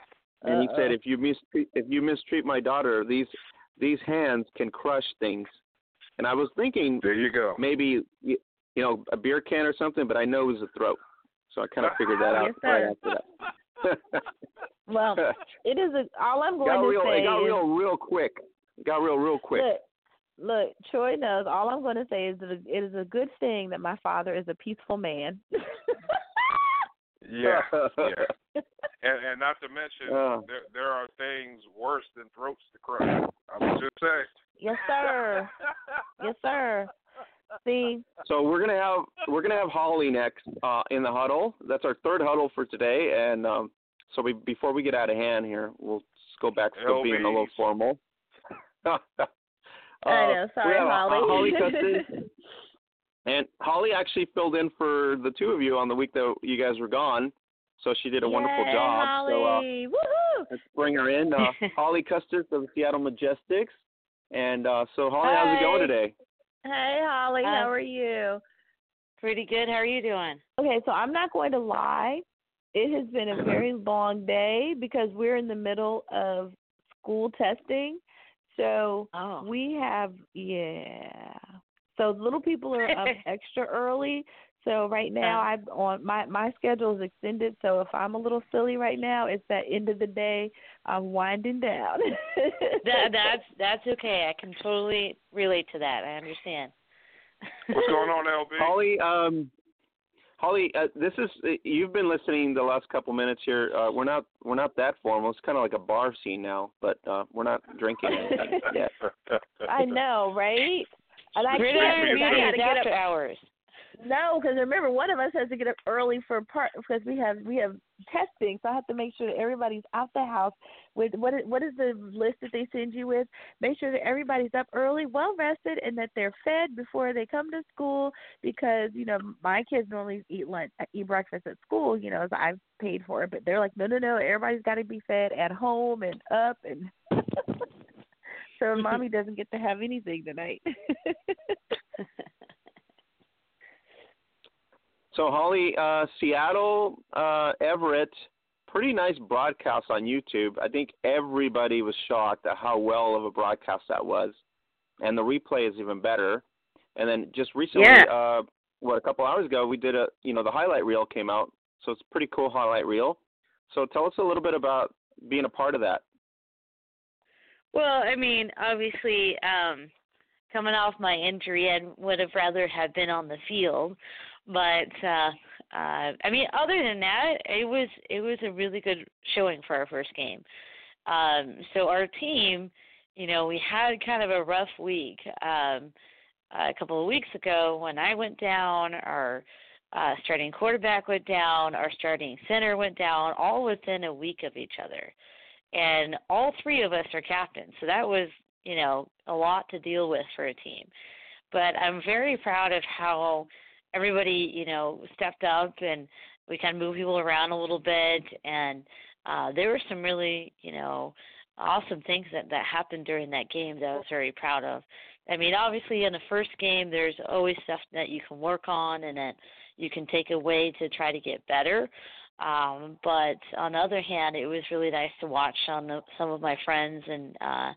and he Uh-oh. said if you mistreat if you mistreat my daughter, these these hands can crush things. And I was thinking There you go. maybe you, you know a beer can or something, but I know it was a throat, so I kind of figured that out *laughs* Yes, right after that. Well, *laughs* it is a. All I'm going got to real, say it got is, real, real quick. It got real, real quick. look, look. Troy knows. All I'm going to say is that it is a good thing that my father is a peaceful man. *laughs* Yeah. yeah. *laughs* And and not to mention Uh. there there are things worse than throats to crush. I would just saying. yes, sir. Yes, sir. See, So we're gonna have we're gonna have Holly next uh, in the huddle. That's our third huddle for today, and um, so we before we get out of hand here, we'll just go back to Hell being a little formal. uh, *laughs* I know. Sorry, we have, uh, Holly. Holly *laughs* Custis. And Holly actually filled in for the two of you on the week that you guys were gone, so she did a wonderful Yay, job. Holly. So uh, Woohoo! let's bring her in, uh, *laughs* Holly Custis of the Seattle Majestics. And uh, so, Holly, how's it going today? Hey, Holly, Uh, how are you? Pretty good. How are you doing? Okay, so I'm not going to lie. It has been a very *clears throat* long day because we're in the middle of school testing. So Oh. we have yeah. So little people are up *laughs* extra early. So right now Uh. I'm on my my schedule is extended. So if I'm a little silly right now, it's that end of the day. I'm winding down. that *laughs* that's that's okay. I can totally relate to that. I understand. What's going *laughs* on, LB? Holly, um, Holly, uh, this is you've been listening the last couple minutes here. Uh, we're not we're not that formal. It's kind of like a bar scene now, but uh, we're not drinking yet. I know, right? I Gridiron can't because I gotta is get up. after hours. No, because remember, one of us has to get up early for part because we have we have testing, so I have to make sure that everybody's out the house with what is, what is the list that they send you with? Make sure that everybody's up early, well rested, and that they're fed before they come to school. Because you know my kids normally eat lunch, uh, eat breakfast at school. You know, as I've paid for it, but they're like, no, no, no, everybody's got to be fed at home and up and. So *laughs* mommy doesn't get to have anything tonight. *laughs* So Holly, uh, Seattle, uh, Everett, pretty nice broadcast on YouTube. I think everybody was shocked at how well of a broadcast that was, and the replay is even better. And then just recently, Yeah. uh, what a couple hours ago, we did a you know the highlight reel came out, so it's a pretty cool highlight reel. So tell us a little bit about being a part of that. Well, I mean, obviously, um, coming off my injury, I would have rather have been on the field, but uh, uh, I mean, other than that, it was it was a really good showing for our first game. Um, so our team, you know, we had kind of a rough week. Um, a couple of weeks ago, when I went down, our uh, starting quarterback went down, our starting center went down, all within a week of each other and all three of us are captains. So that was, you know, a lot to deal with for a team. But I'm very proud of how everybody, you know, stepped up and we kind of moved people around a little bit and uh there were some really, you know, awesome things that that happened during that game that I was very proud of. I mean, obviously in the first game there's always stuff that you can work on and that you can take away to try to get better. Um, but on the other hand, it was really nice to watch on the, some of my friends and uh,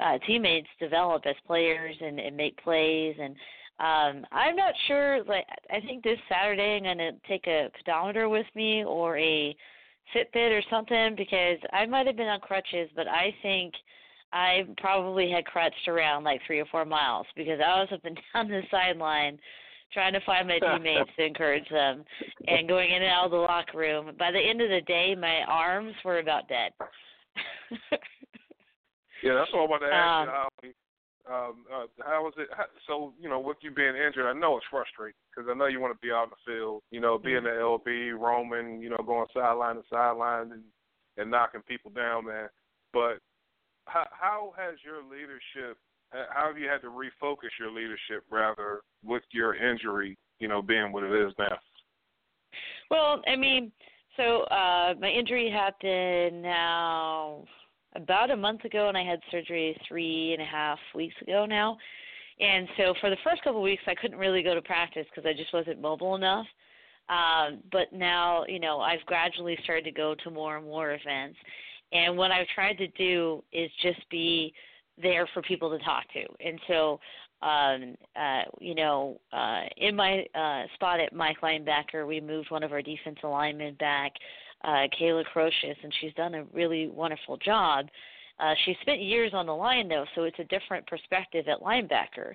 uh, teammates develop as players and, and make plays. And um, I'm not sure. Like, I think this Saturday I'm going to take a pedometer with me or a Fitbit or something because I might have been on crutches, but I think I probably had crutched around like three or four miles because I was up and *laughs* down the sideline trying to find my teammates to encourage them and going in and out of the locker room. By the end of the day, my arms were about dead. *laughs* Yeah, that's all I wanted to ask Um, you. Holly. Um, uh, how was it? How, so, you know, with you being injured, I know it's frustrating because I know you want to be out in the field. You know, being the LB, roaming, you know, going sideline to sideline and and knocking people down, man. But how how has your leadership? How have you had to refocus your leadership rather with your injury? You know, being what it is now. Well, I mean, so uh my injury happened now about a month ago, and I had surgery three and a half weeks ago now. And so for the first couple of weeks, I couldn't really go to practice because I just wasn't mobile enough. Um, but now, you know, I've gradually started to go to more and more events. And what I've tried to do is just be there for people to talk to. And so, um, uh, you know, uh, in my uh, spot at Mike linebacker, we moved one of our defensive linemen back, uh, Kayla Crocious, and she's done a really wonderful job. Uh, she spent years on the line though, so it's a different perspective at linebacker.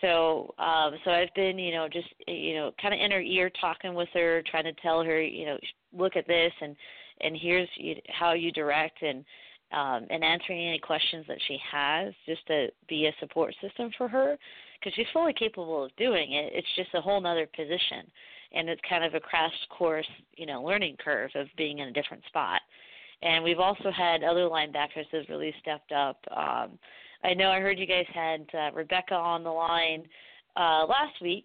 So, um, so I've been, you know, just you know, kind of in her ear, talking with her, trying to tell her, you know, look at this and and here's you, how you direct and um, and answering any questions that she has, just to be a support system for her, because she's fully capable of doing it. It's just a whole other position, and it's kind of a crash course, you know, learning curve of being in a different spot. And we've also had other linebackers that have really stepped up. Um, I know I heard you guys had uh, Rebecca on the line uh, last week,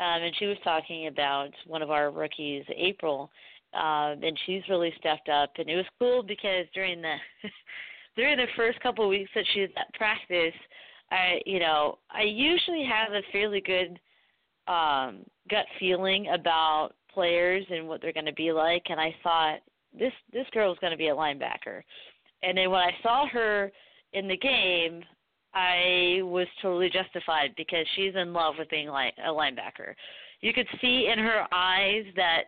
um, and she was talking about one of our rookies, April, um, and she's really stepped up. And it was cool because during the *laughs* during the first couple of weeks that she was at practice, I you know I usually have a fairly good um, gut feeling about players and what they're going to be like, and I thought this this girl is going to be a linebacker. And then when I saw her in the game, I was totally justified because she's in love with being like a linebacker. You could see in her eyes that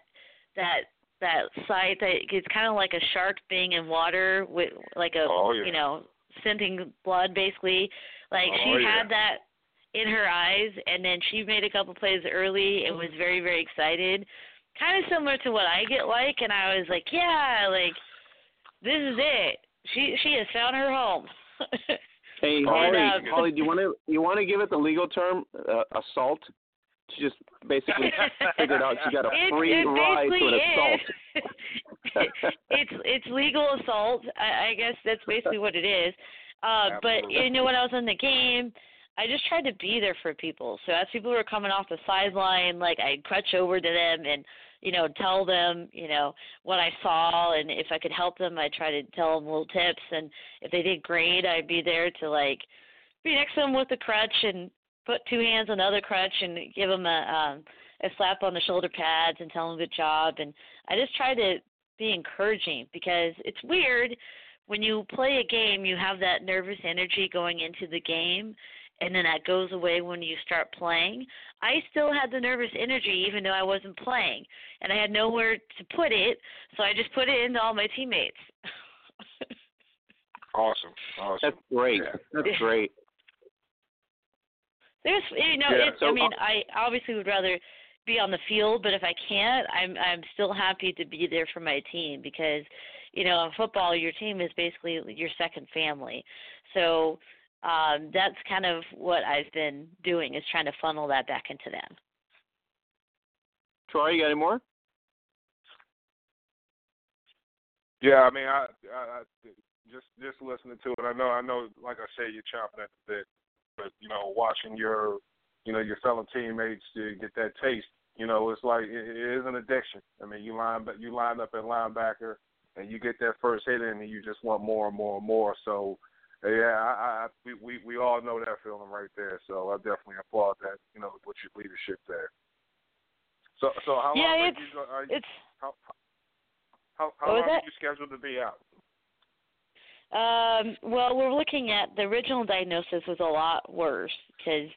that that sight that it's kind of like a shark being in water with like a Oh, yeah. you know scenting blood basically. Like Oh, she yeah. had that in her eyes, and then she made a couple plays early and was very very excited. Kind of similar to what I get like, and I was like, yeah, like this is it. She she has found her home. *laughs* Hey, And, Holly, Holly, do you want to you want to give it the legal term uh, assault? She just basically *laughs* figured out she got a It- free it ride to an assault. *laughs* it's it's legal assault. I, I guess that's basically what it is. Uh, but you know, when I was in the game, I just tried to be there for people. So as people were coming off the sideline, like I'd crutch over to them and you know tell them you know what I saw, and if I could help them, I'd try to tell them little tips. And if they did great, I'd be there to like be next to them with the crutch and put two hands on the other crutch and give them a um a slap on the shoulder pads and tell them good job and I just try to be encouraging because it's weird when you play a game you have that nervous energy going into the game and then that goes away when you start playing. I still had the nervous energy even though I wasn't playing and I had nowhere to put it, so I just put it into all my teammates. *laughs* Awesome. Awesome. That's great. Yeah. That's great. There's you know, Yeah, it's so, I mean, uh, I obviously would rather be on the field, but if I can't, I'm I'm still happy to be there for my team because, you know, in football your team is basically your second family. So um that's kind of what I've been doing is trying to funnel that back into them. Troy, you got any more? Yeah, I mean, I, I, I just just listening to it. I know, I know. Like I said, you're chomping at the bit, but you know, watching your, you know, your fellow teammates to get that taste. You know, it's like it, it is an addiction. I mean, you line, but you line up at linebacker, and you get that first hit in, and you just want more and more and more. So, yeah, I, I we, we we all know that feeling right there. So I definitely applaud that. You know, with your leadership there. So, so how Yeah, long are you? Are you It's how how, how long are you scheduled to be out? Um, well, we're looking at the original diagnosis was a lot worse because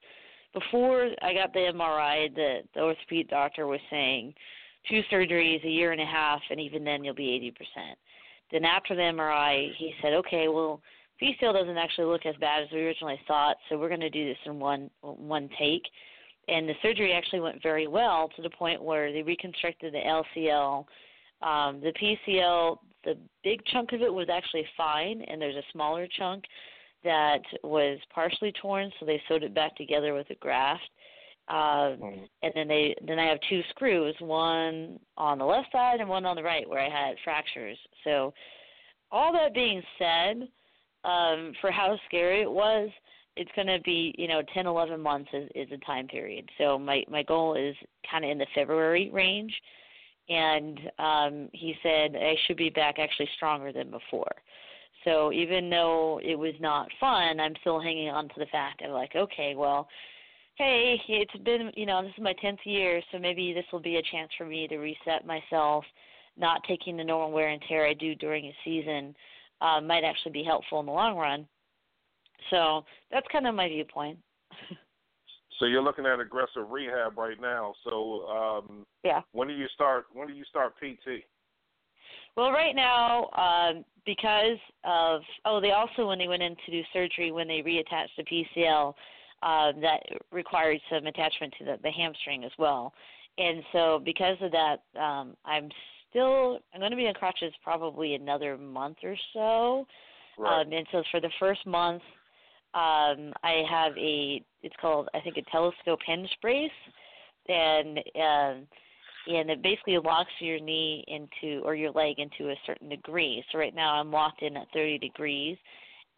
before I got the MRI, the, the orthopedic doctor was saying two surgeries, a year and a half, and even then you'll be 80%. Then after the MRI, he said, okay, well, PCL doesn't actually look as bad as we originally thought, so we're going to do this in one one take. And the surgery actually went very well to the point where they reconstructed the LCL. Um, the PCL, the big chunk of it was actually fine, and there's a smaller chunk that was partially torn, so they sewed it back together with a graft. Uh, and then they then I have two screws, one on the left side and one on the right where I had fractures. So all that being said, um, for how scary it was, it's going to be you know 10, 11 months is, is a time period. So my my goal is kind of in the February range, and um, he said I should be back actually stronger than before. So even though it was not fun, I'm still hanging on to the fact of like, okay, well, hey, it's been, you know, this is my 10th year, so maybe this will be a chance for me to reset myself. Not taking the normal wear and tear I do during a season uh, might actually be helpful in the long run. So that's kind of my viewpoint. *laughs* So you're looking at aggressive rehab right now. So um, Yeah. when do you start? When do you start PT? Well, right now, um, because of oh, they also when they went in to do surgery when they reattached the PCL, uh, that required some attachment to the, the hamstring as well, and so because of that, um, I'm still I'm going to be on crutches probably another month or so, Right. um, and so for the first month, um, I have a it's called I think a telescope hinge brace, and um, and it basically locks your knee into or your leg into a certain degree. So right now I'm locked in at 30 degrees,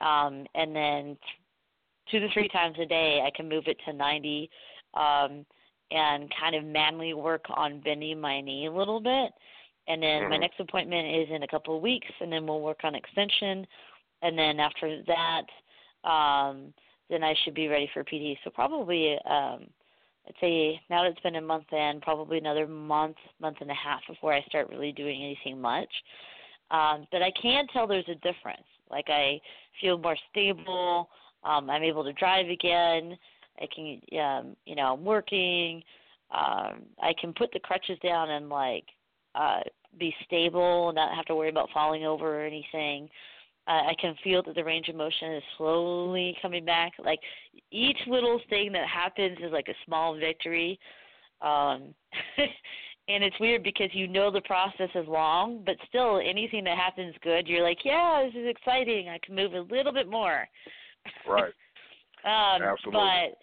um, and then two to three times a day I can move it to 90. Um, and kind of manually work on bending my knee a little bit. And then my Mhm. next appointment is in a couple of weeks, and then we'll work on extension. And then after that, um, then I should be ready for PT. So probably, um, I'd say now that it's been a month in, probably another month, month and a half before I start really doing anything much. Um, but I can tell there's a difference. Like I feel more stable. Um, I'm able to drive again. I can, um, you know, I'm working. Um, I can put the crutches down and like uh, be stable, and not have to worry about falling over or anything. Uh, I can feel that the range of motion is slowly coming back. Like each little thing that happens is like a small victory. Um, *laughs* and it's weird because you know the process is long, but still anything that happens good, you're like, yeah, this is exciting. I can move a little bit more. Right. *laughs* Um, Absolutely. But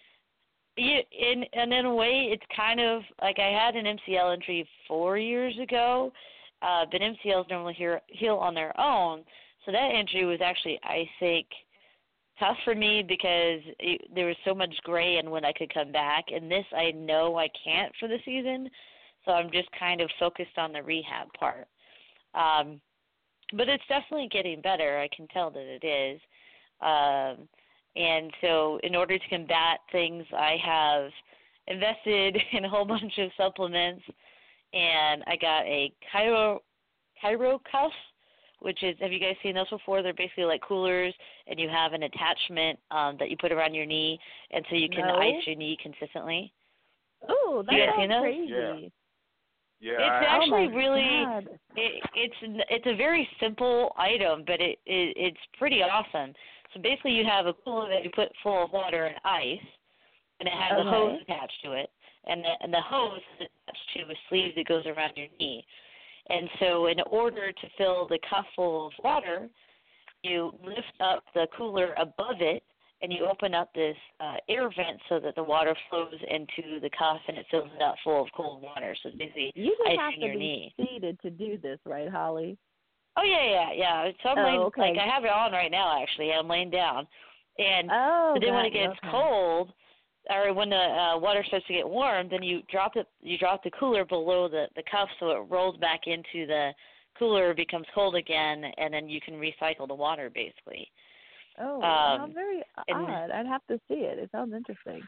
you, in and in a way, it's kind of like I had an MCL injury four years ago, uh, but MCLs normally heal, heal on their own. So that injury was actually, I think, tough for me because it, there was so much gray and when I could come back. And this, I know I can't for the season, so I'm just kind of focused on the rehab part. Um, but it's definitely getting better. I can tell that it is. Um, and so, in order to combat things, I have invested *laughs* in a whole bunch of supplements, and I got a Cryo Cryo cuff, which is have you guys seen those before? They're basically like coolers, and you have an attachment um, that you put around your knee, and so you can No. ice your knee consistently. Oh, that's You guys seen those? crazy. Yeah. Yeah. It's I, actually oh really God. it, it's it's a very simple item, but it, it it's pretty awesome. So basically, you have a cooler that you put full of water and ice, and it has a hose attached to it, and the and the hose is attached to a sleeve that goes around your knee. And so, in order to fill the cup full of water, you lift up the cooler above it, and you open up this uh, air vent so that the water flows into the cuff and it fills it up full of cold water. So it's basically You just have to your be knee. seated to do this, right, Holly? Oh yeah, yeah, yeah. So I'm Oh, laying, okay. like I have it on right now. Actually, I'm laying down, and Oh, but then when it gets okay. cold, or when the uh, water starts to get warm, then you drop it. You drop the cooler below the the cup, so it rolls back into the cooler, becomes cold again, and then you can recycle the water basically. Oh, Um, how very odd. I'd have to see it. It sounds interesting.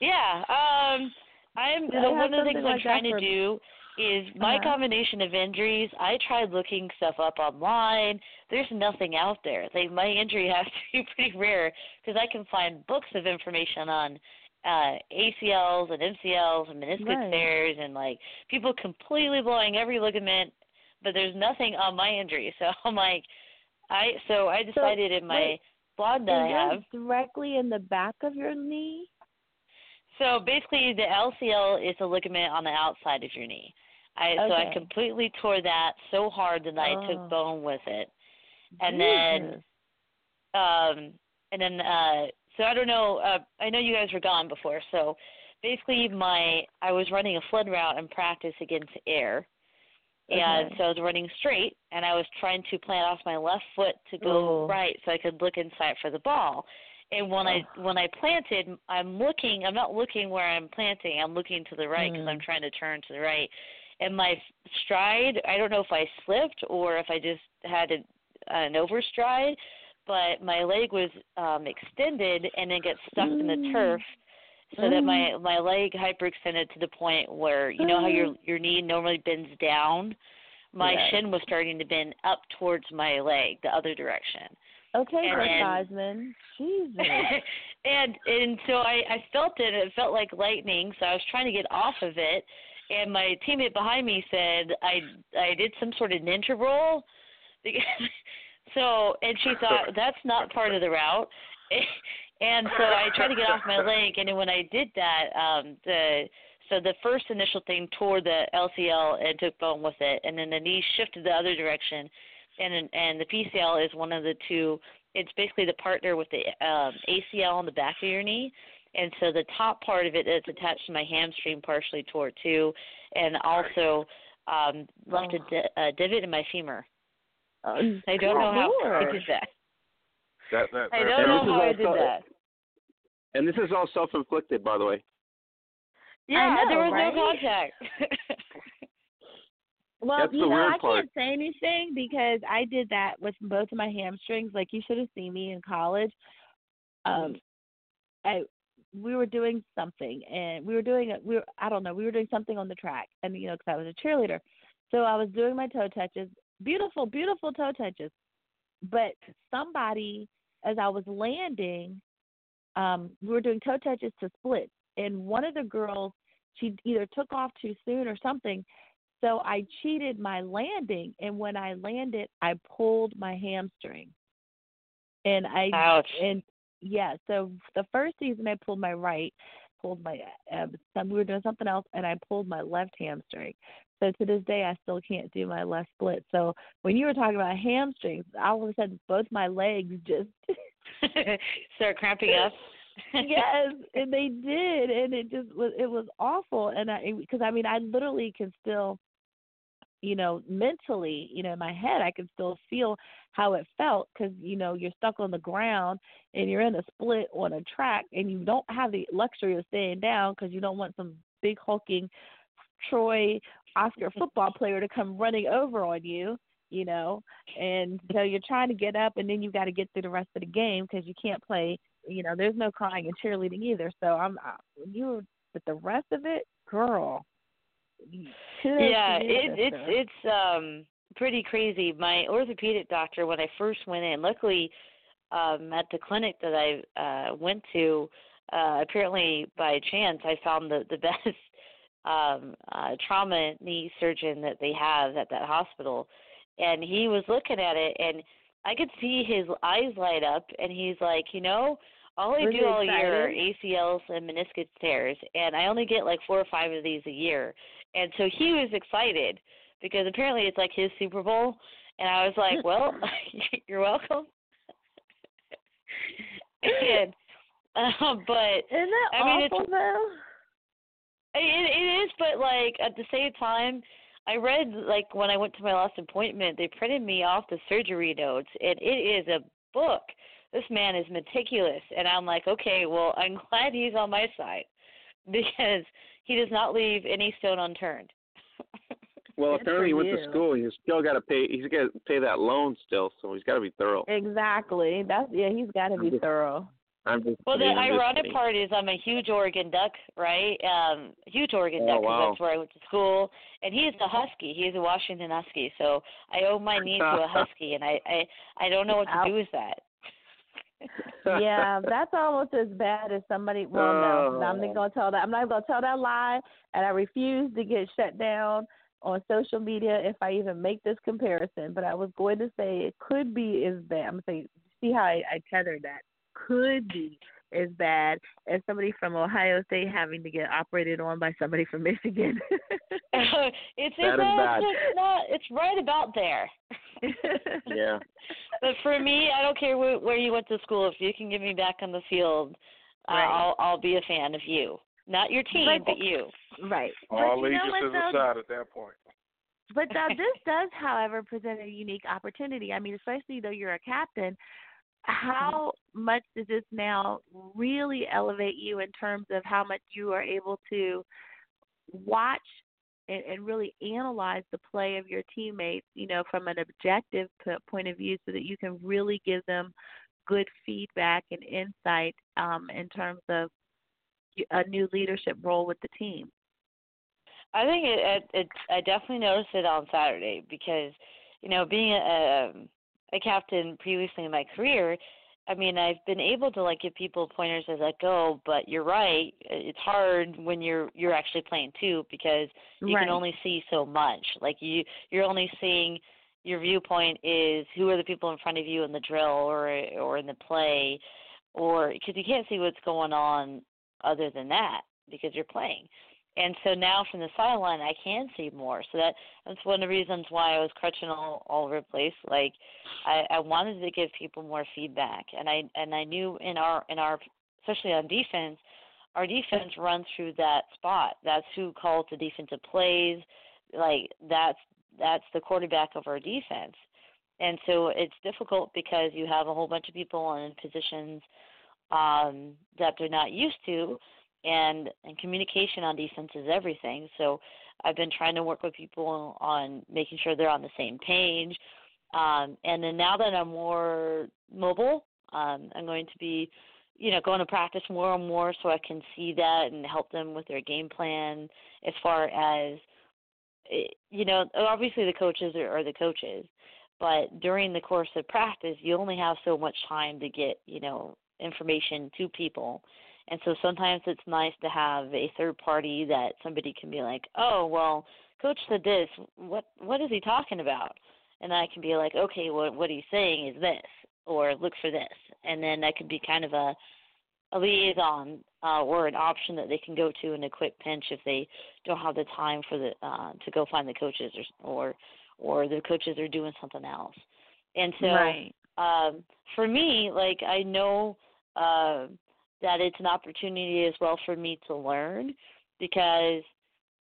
Yeah. Um I'm one of the things like I'm trying to do is my Uh-huh. combination of injuries. I tried looking stuff up online. There's nothing out there. Like my injury *laughs* has to be pretty rare because I can find books of information on uh ACLs and MCLs and meniscus Right. tears and like people completely blowing every ligament, but there's nothing on my injury. *laughs* So I'm like I so I decided in my wait, blog that I have directly in the back of your knee? So basically, the LCL is a ligament on the outside of your knee. I so I completely tore that so hard that I Oh. took bone with it, and then um and then uh so I don't know. Uh, I know you guys were gone before, so basically my I was running a flood route in practice against air. And so I was running straight, and I was trying to plant off my left foot to go Oh. right, so I could look inside for the ball. And when I when I planted, I'm looking. I'm not looking where I'm planting. I'm looking to the right because I'm Mm. trying to turn to the right. And my stride, I don't know if I slipped or if I just had a, an overstride, but my leg was um extended and then got stuck in the Mm. turf so that my my leg hyperextended to the point where you know how your your knee normally bends down my Yes. shin was starting to bend up towards my leg the other direction Okay, and Heisman. Jesus. *laughs* and and so I I felt it it felt like lightning so I was trying to get off of it and my teammate behind me said I I did some sort of ninja roll. *laughs* So and she thought *laughs* that's not part of the route. *laughs* And so I tried to get off my leg and then when I did that um the so the first initial thing tore the LCL and took bone with it and then the knee shifted the other direction. And and the PCL is one of the two it's basically the partner with the um, ACL on the back of your knee, and so the top part of it that's attached to my hamstring partially tore too, and also um, left a, di- a divot in my femur. Oh, I don't know how I did that. That, that, I don't And know this is how I all did self- that. And this is all self-inflicted, by the way. Yeah, know, there was right? no contact. *laughs* Well, That's you know, I part. can't say anything because I did that with both of my hamstrings. Like you should have seen me in college. Um, I we were doing something, and we were doing it. We were I don't know. We were doing something on the track, and you know, because I was a cheerleader, so I was doing my toe touches. Beautiful, beautiful toe touches. But somebody, as I was landing, um, we were doing toe touches to split, and one of the girls, she either took off too soon or something. So I cheated my landing, and when I landed, I pulled my hamstring. And I Ouch. and yeah, so the first season I pulled my right, pulled my uh, some we were doing something else, and I pulled my left hamstring. So to this day, I still can't do my left split. So when you were talking about hamstrings, all of a sudden both my legs just *laughs* Start cramping up. *laughs* yes, and they did, and it just was it was awful. And I because I mean I literally can still, you know, mentally, you know, in my head I can still feel how it felt because you know you're stuck on the ground and you're in a split on a track and you don't have the luxury of staying down because you don't want some big hulking Troy Oscar *laughs* football player to come running over on you you know and so you're trying to get up and then you've got to get through the rest of the game because you can't play you know there's no crying and cheerleading either. So i'm I- you but the rest of it girl yeah, it, it's it's um pretty crazy. My orthopedic doctor, when I first went in, luckily um at the clinic that I uh went to, uh apparently by chance I found the the *laughs* best um uh trauma knee surgeon that they have at that hospital and he was looking at it and I could see his eyes light up and he's like, you know, all I Was do all year are? ACLs and meniscus tears and I only get like four or five of these a year. And so he was excited because apparently it's like his Super Bowl. And I was like, *laughs* Well, *laughs* you're welcome. and uh, but isn't that I mean, awful it's, though it, it is, but like at the same time, I read like when I went to my last appointment, they printed me off the surgery notes, and it is a book. This man is meticulous, and I'm like, okay, well, I'm *laughs* glad he's on my side. Because he does not leave any stone unturned. *laughs* Well, Good apparently he for went you. to school. He's still got to pay. He's got to pay that loan still, so he's got to be thorough. exactly that's yeah he's got to be just- thorough I'm just. Well, the I'm ironic kidding. part is I'm a huge Oregon Duck, right? Um, huge Oregon Oh, Duck 'cause wow. that's where I went to school. And he is a Husky. He is a Washington Husky. So I owe my knee to a *laughs* Husky, and I I I don't know what to do with that. Yeah, that's almost as bad as somebody. *laughs* Well, no, I'm Oh. not gonna tell that. I'm not gonna tell that lie, and I refuse to get shut down on social media if I even make this comparison. But I was going to say it could be as bad. I'm gonna say, see how I, I tethered that. Could be as bad as somebody from Ohio State having to get operated on by somebody from Michigan. *laughs* it's it's That is not, bad. it's not it's right about there. Yeah. *laughs* *laughs* But for me, I don't care where, where you went to school. If you can get me back on the field, uh, Right. I'll I'll be a fan of you. Not your team, But- but you. right. All but you know allegiances aside at that point. But uh, this does, however, present a unique opportunity. I mean, especially though you're a captain, how much does this now really elevate you in terms of how much you are able to watch and, and really analyze the play of your teammates, you know, from an objective point of view, so that you can really give them good feedback and insight um, in terms of a new leadership role with the team. I think it, it, it I definitely noticed it on Saturday because, you know, being a a captain previously in my career, I mean, I've been able to like give people pointers as I go, but you're right, it's hard when you're you're actually playing too because you Right. can only see so much. Like you you're only seeing your viewpoint is who are the people in front of you in the drill or or in the play or because you can't see what's going on other than that because you're playing. And so now from the sideline, I can see more. So that that's one of the reasons why I was crutching all, all over the place. Like I, I wanted to give people more feedback, and I and I knew in our in our especially on defense, our defense runs through that spot. That's who calls the defensive plays. Like that's that's the quarterback of our defense. And so it's difficult because you have a whole bunch of people in positions um, that they're not used to, and and communication on defense is everything. So I've been trying to work with people on making sure they're on the same page. Um, and then now that I'm more mobile, um, I'm going to be, you know, going to practice more and more so I can see that and help them with their game plan as far as, eh, you know, obviously the coaches are, are the coaches, but during the course of practice, you only have so much time to get, you know, information to people. And so sometimes it's nice to have a third party that somebody can be like, "Oh, well, coach said this. What what is he talking about?" And I can be like, "Okay, what what he's saying is this." Or look for this, and then that could be kind of a a liaison uh, or an option that they can go to in a quick pinch if they don't have the time for the uh, to go find the coaches or or or the coaches are doing something else. And so Right. um, for me, like I know uh, that it's an opportunity as well for me to learn because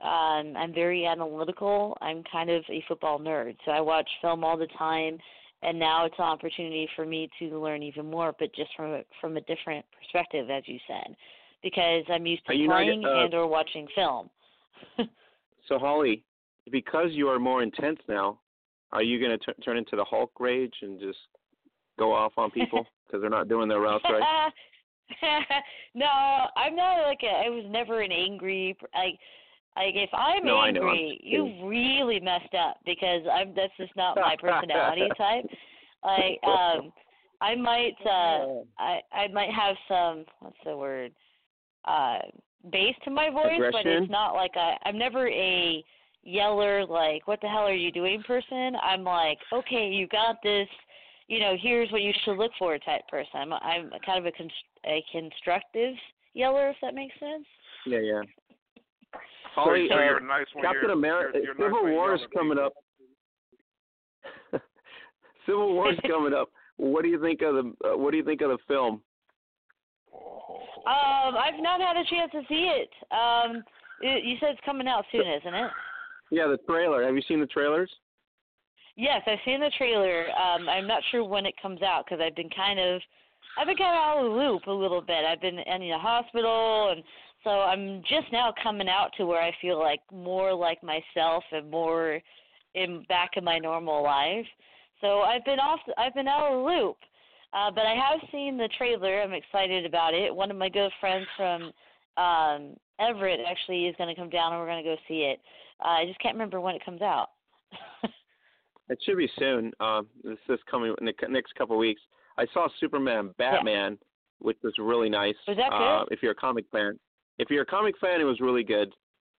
um, I'm very analytical. I'm kind of a football nerd, so I watch film all the time. And now it's an opportunity for me to learn even more, but just from a, from a different perspective, as you said, because I'm used to Are you not, playing uh, and or watching film. *laughs* So Holly, because you are more intense now, are you going to turn into the Hulk rage and just go off on people *laughs* because they're not doing their routes right? *laughs* no, I'm not like a, I was never an angry like like if I'm No, angry, you really messed up because I'm that's just not my personality *laughs* type. Like um I might uh I I might have some what's the word? Uh bass to my voice, but it's not like I I'm never a yeller like what the hell are you doing person. I'm like, "Okay, you got this. You know, here's what you should look for type person." I'm I'm kind of a const- a constructive yeller if that makes sense. Yeah, yeah. So, Holly, so uh, you're nice when Captain America, you're, you're nice Civil when War is you're coming up. *laughs* Civil War is coming up. What do you think of the uh, What do you think of the film? Um, I've not had a chance to see it. Um, y- you said it's coming out soon, isn't it? Yeah, the trailer. Have you seen the trailers? Yes, I've seen the trailer. Um, I'm not sure when it comes out because I've been kind of, I've been kind of out of the loop a little bit. I've been in the hospital, and so I'm just now coming out to where I feel like more like myself and more in back in my normal life. So I've been off. I've been out of the loop. Uh, but I have seen the trailer. I'm excited about it. One of my good friends from um Everett actually is going to come down and we're going to go see it. Uh, I just can't remember when it comes out. It should be soon. Uh, this is coming in the next couple of weeks. I saw Superman, Batman, which was really nice. Was that Uh, good? if you're a comic fan, if you're a comic fan, it was really good.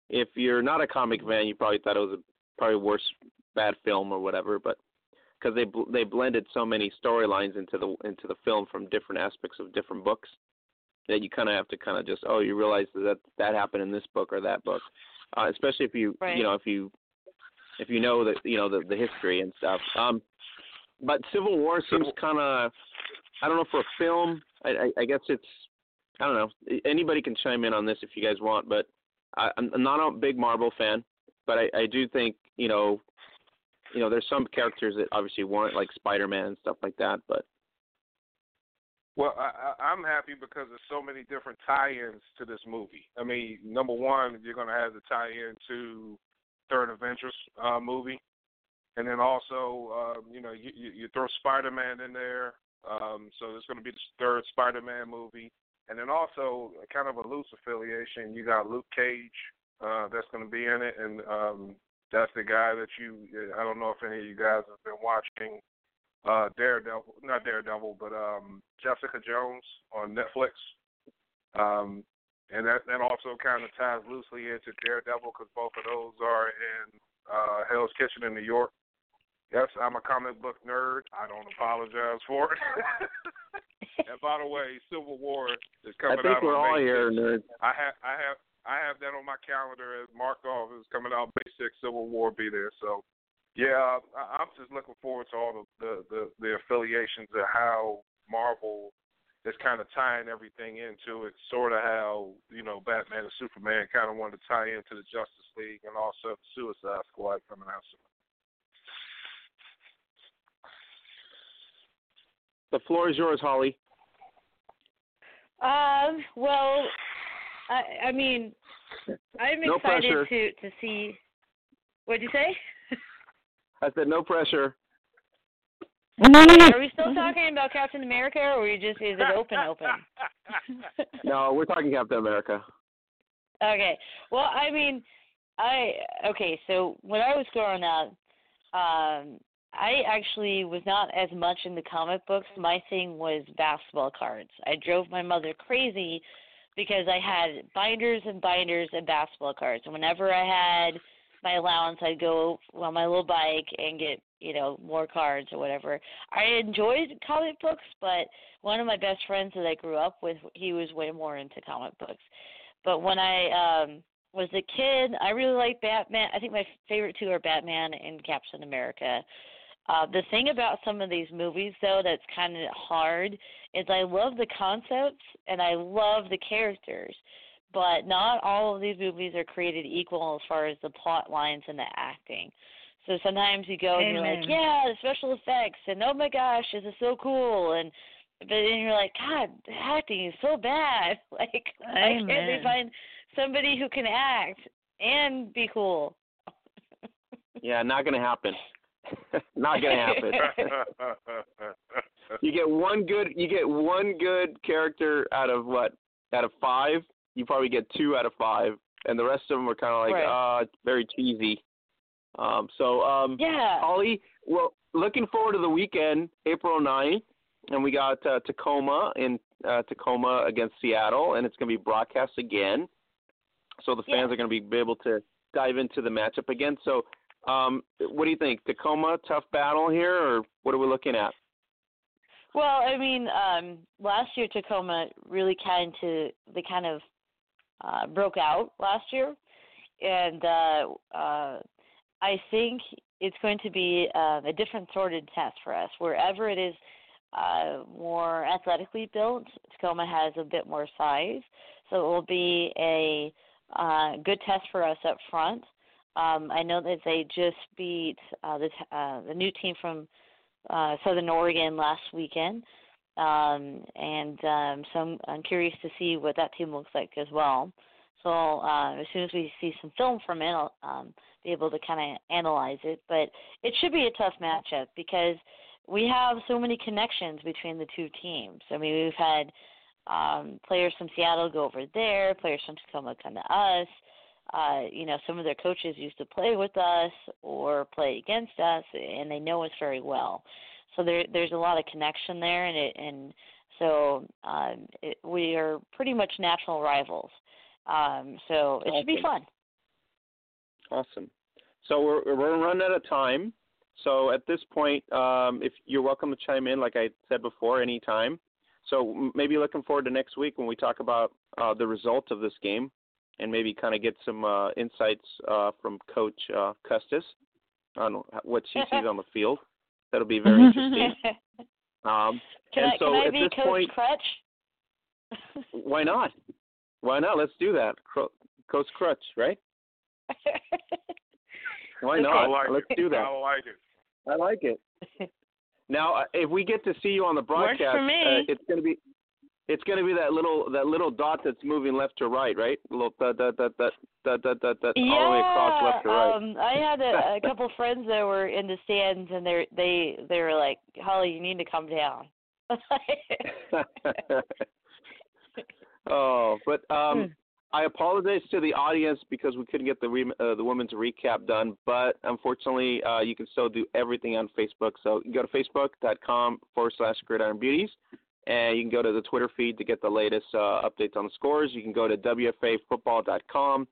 If you're not a comic fan, you probably thought it was a probably worse bad film or whatever. But because they bl- they blended so many storylines into the into the film from different aspects of different books that you kind of have to kind of just oh you realize that that happened in this book or that book, uh, especially if you Right. you know if you if you know the you know the the history and stuff. Um, but Civil War seems kind of I don't know for a film. I, I I guess it's I don't know. Anybody can chime in on this if you guys want, but I, I'm not a big Marvel fan, but I I do think you know you know there's some characters that obviously weren't like Spider-Man and stuff like that, but Well, I, I, I'm happy because there's so many different tie-ins to this movie. I mean, number one, you're going to have the tie-in to Third Avengers uh, movie, and then also, um, you know, you, you, throw Spider-Man in there, um, so there's going to be the third Spider-Man movie, and then also kind of a loose affiliation. You got Luke Cage uh, that's going to be in it, and um, that's the guy that you. I don't know if any of you guys have been watching uh Daredevil, not Daredevil, but um Jessica Jones on Netflix. Um and that that also kind of ties loosely into Daredevil because both of those are in uh Hell's Kitchen in New York. Yes, I'm a comic book nerd. I don't apologize for it. *laughs* and by the way, Civil War is coming out. I think out we're all here 6th. nerds. I have I have I have that on my calendar as marked off. It's coming out May 6th. Civil War be there. So yeah, I, I'm just looking forward to all the the the, the affiliations and how Marvel is kind of tying everything into it. Sort of how you know Batman and Superman kind of wanted to tie into the Justice League and also the Suicide Squad coming out soon. the floor is yours, Holly. Um, well, I I mean, I'm No excited pressure. to to see. What'd you say? I said no pressure. Are we still talking about Captain America, or are we just is it open open? *laughs* No, we're talking Captain America. Okay. Well, I mean, I okay. So when I was growing up, um, I actually was not as much into comic books. My thing was basketball cards. I drove my mother crazy because I had binders and binders of basketball cards. And whenever I had my allowance, I'd go on my little bike and get you know more cards or whatever. I enjoyed comic books, but one of my best friends that I grew up with, he was way more into comic books. But when I um was a kid, I really liked Batman. I think my favorite two are Batman and Captain America. Uh, the thing about some of these movies, though, that's kind of hard is I love the concepts and I love the characters, but not all of these movies are created equal as far as the plot lines and the acting. So sometimes you go and you're like, yeah, the special effects, and oh my gosh, this is so cool, and but then you're like, God, the acting is so bad. *laughs* Like, why can't they find somebody who can act and be cool? Yeah, not gonna happen. *laughs* not gonna happen. *laughs* you get one good you get one good character out of what? Out of five, you probably get two out of five, and the rest of them are kind of like Right. uh very cheesy. Um so um Yeah. Holly, well looking forward to the weekend, April 9th, and we got uh, Tacoma in uh, Tacoma against Seattle and it's going to be broadcast again. So the fans Yeah. are going to be able to dive into the matchup again. So um, what do you think? Tacoma, tough battle here, or what are we looking at? Well, I mean, um, last year Tacoma really kind of they kind of uh, broke out last year, and uh, uh, I think it's going to be uh, a different sorted test for us. Wherever it is uh, more athletically built, Tacoma has a bit more size, so it will be a uh, good test for us up front. Um, I know that they just beat uh, the uh, the new team from uh, Southern Oregon last weekend, um, and um, so I'm, I'm curious to see what that team looks like as well. So uh, as soon as we see some film from it, I'll um, be able to kind of analyze it. But it should be a tough matchup because we have so many connections between the two teams. I mean, we've had um, players from Seattle go over there, players from Tacoma come to us. Uh, you know, some of their coaches used to play with us or play against us, and they know us very well. So there, there's a lot of connection there, and it, and so um, it, we are pretty much natural rivals. Um, so it should be fun. Awesome. So we're we're running out of time. So at this point, um, if you're welcome to chime in, like I said before, anytime. So maybe looking forward to next week when we talk about uh, the results of this game, and maybe kind of get some uh, insights uh, from Coach uh, Custis on what she sees *laughs* on the field. That'll be very interesting. *laughs* Um, Can and I, so can I be this Coach point, Crutch? *laughs* why not? Why not? Let's do that. Cro- Coach Crutch, right? *laughs* Why not? I like Let's it. do that. I like it. I like it. Now, uh, if we get to see you on the broadcast, for me. Uh, it's gonna be it's gonna be that little that little dot that's moving left to right, right? Little dot dot dot dot dot dot dot, dot yeah, all the way across left to right. um, I had a, a *laughs* couple friends that were in the stands, and they they they were like, "Holly, you need to come down." *laughs* oh, but Hmm. um, I apologize to the audience because we couldn't get the re- uh, the women's recap done. But unfortunately, uh, you can still do everything on Facebook. So you go to facebook.com forward slash Gridiron Beauties, and you can go to the Twitter feed to get the latest uh, updates on the scores. You can go to wfafootball.com,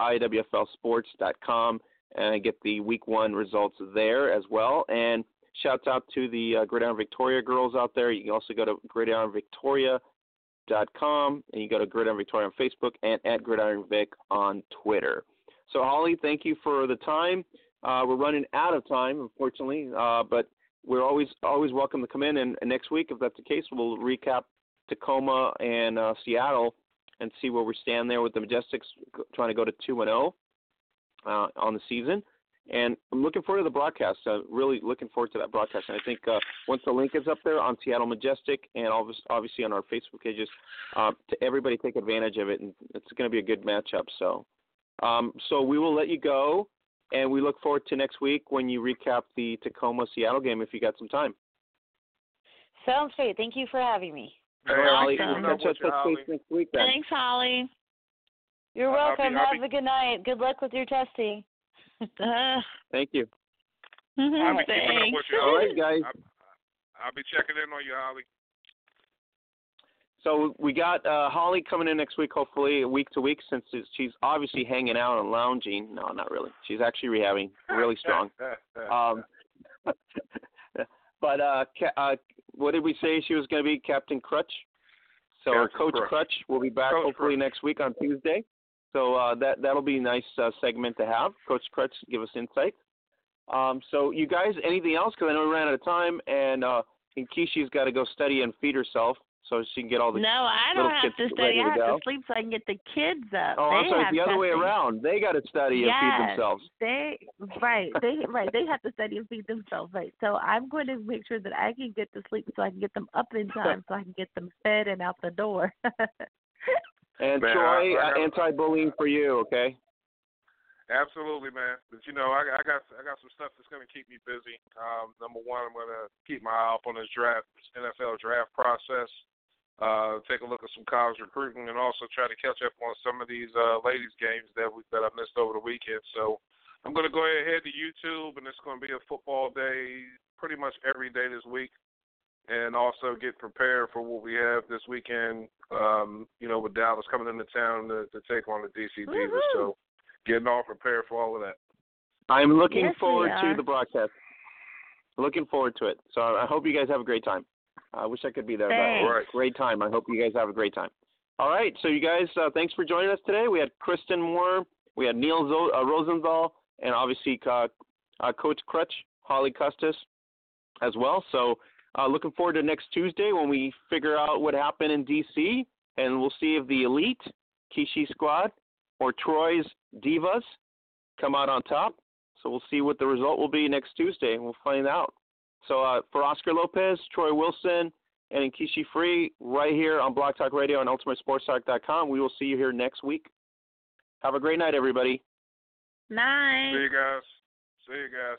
iwflsports.com, and get the week one results there as well. And shouts out to the uh, Gridiron Victoria girls out there. You can also go to Gridiron Victoria dot com and you go to Gridiron Victoria on Facebook and at Gridiron Vic on Twitter. So Holly, thank you for the time. Uh, we're running out of time, unfortunately, uh, but we're always always welcome to come in. And, and next week, if that's the case, we'll recap Tacoma and uh, Seattle and see where we stand there with the Majestics trying to go to two and zero uh, on the season. And I'm looking forward to the broadcast. Uh, really looking forward to that broadcast. And I think uh, once the link is up there on Seattle Majestic and obviously on our Facebook pages, uh, to everybody take advantage of it. And it's going to be a good matchup. So, um, so we will let you go, and we look forward to next week when you recap the Tacoma Seattle game if you got some time. Sounds great. Thank you for having me. Hey, Holly, awesome. we'll catch up you, Holly. next week then. Thanks, Holly. You're I'll welcome. I'll Have a good night. Good luck with your testing. *laughs* Thank you. Mm-hmm. I'll be keeping up thanks. with you, Holly. right, guys. I'll be checking in on you, Holly. So we got uh, Holly coming in next week, hopefully week to week, since she's obviously hanging out and lounging. No, not really. She's actually rehabbing, really strong. *laughs* Um, *laughs* but uh, ca- uh, what did we say she was going to be, Captain Crutch? So Captain Coach Crutch. Crutch will be back Coach hopefully Crutch. next week on Tuesday. So uh, that that'll be a nice uh, segment to have. Coach Crutch give us insight. Um, so you guys, anything else? Because I know we ran out of time, and uh, and Kishi's got to go study and feed herself so she can get all the no, I don't have kids to study. I have go. to sleep so I can get the kids up. Oh, they I'm sorry, have it's the other way around. They got to study and feed Yes. themselves. They right, they right, they have to study and feed themselves, right? So I'm going to make sure that I can get to sleep so I can get them up in *laughs* time so I can get them fed and out the door. *laughs* And Man, Troy, I- I uh, anti-bullying for you, okay? Absolutely, man. But you know, I, I got I got some stuff that's going to keep me busy. Um, number one, I'm going to keep my eye up on this draft NFL draft process. Uh, take a look at some college recruiting, and also try to catch up on some of these uh, ladies' games that we, that I missed over the weekend. So I'm going to go ahead to YouTube, and it's going to be a football day pretty much every day this week, and also get prepared for what we have this weekend. Um, you know, with Dallas coming into town to, to take on the DC Divas. So getting all prepared for all of that. I'm looking Yes, forward to are. the broadcast. Looking forward to it. So I hope you guys have a great time. I wish I could be there. but Thanks. Right. Great time. I hope you guys have a great time. All right. So you guys, uh, thanks for joining us today. We had Krysten Muir, we had Neal Zo- uh, Rosenthal, and obviously uh, uh, Coach Crutch, Holly Custis, as well. So uh, looking forward to next Tuesday when we figure out what happened in DC, and we'll see if the elite Kishi squad or Troy's Divas come out on top. So we'll see what the result will be next Tuesday, and we'll find out. So uh, for Oscar Lopez, Troy Wilson, and Kishi Free, right here on Blog Talk Radio and UltimateSportsTalk.com, we will see you here next week. Have a great night, everybody. Night. See you guys. See you guys.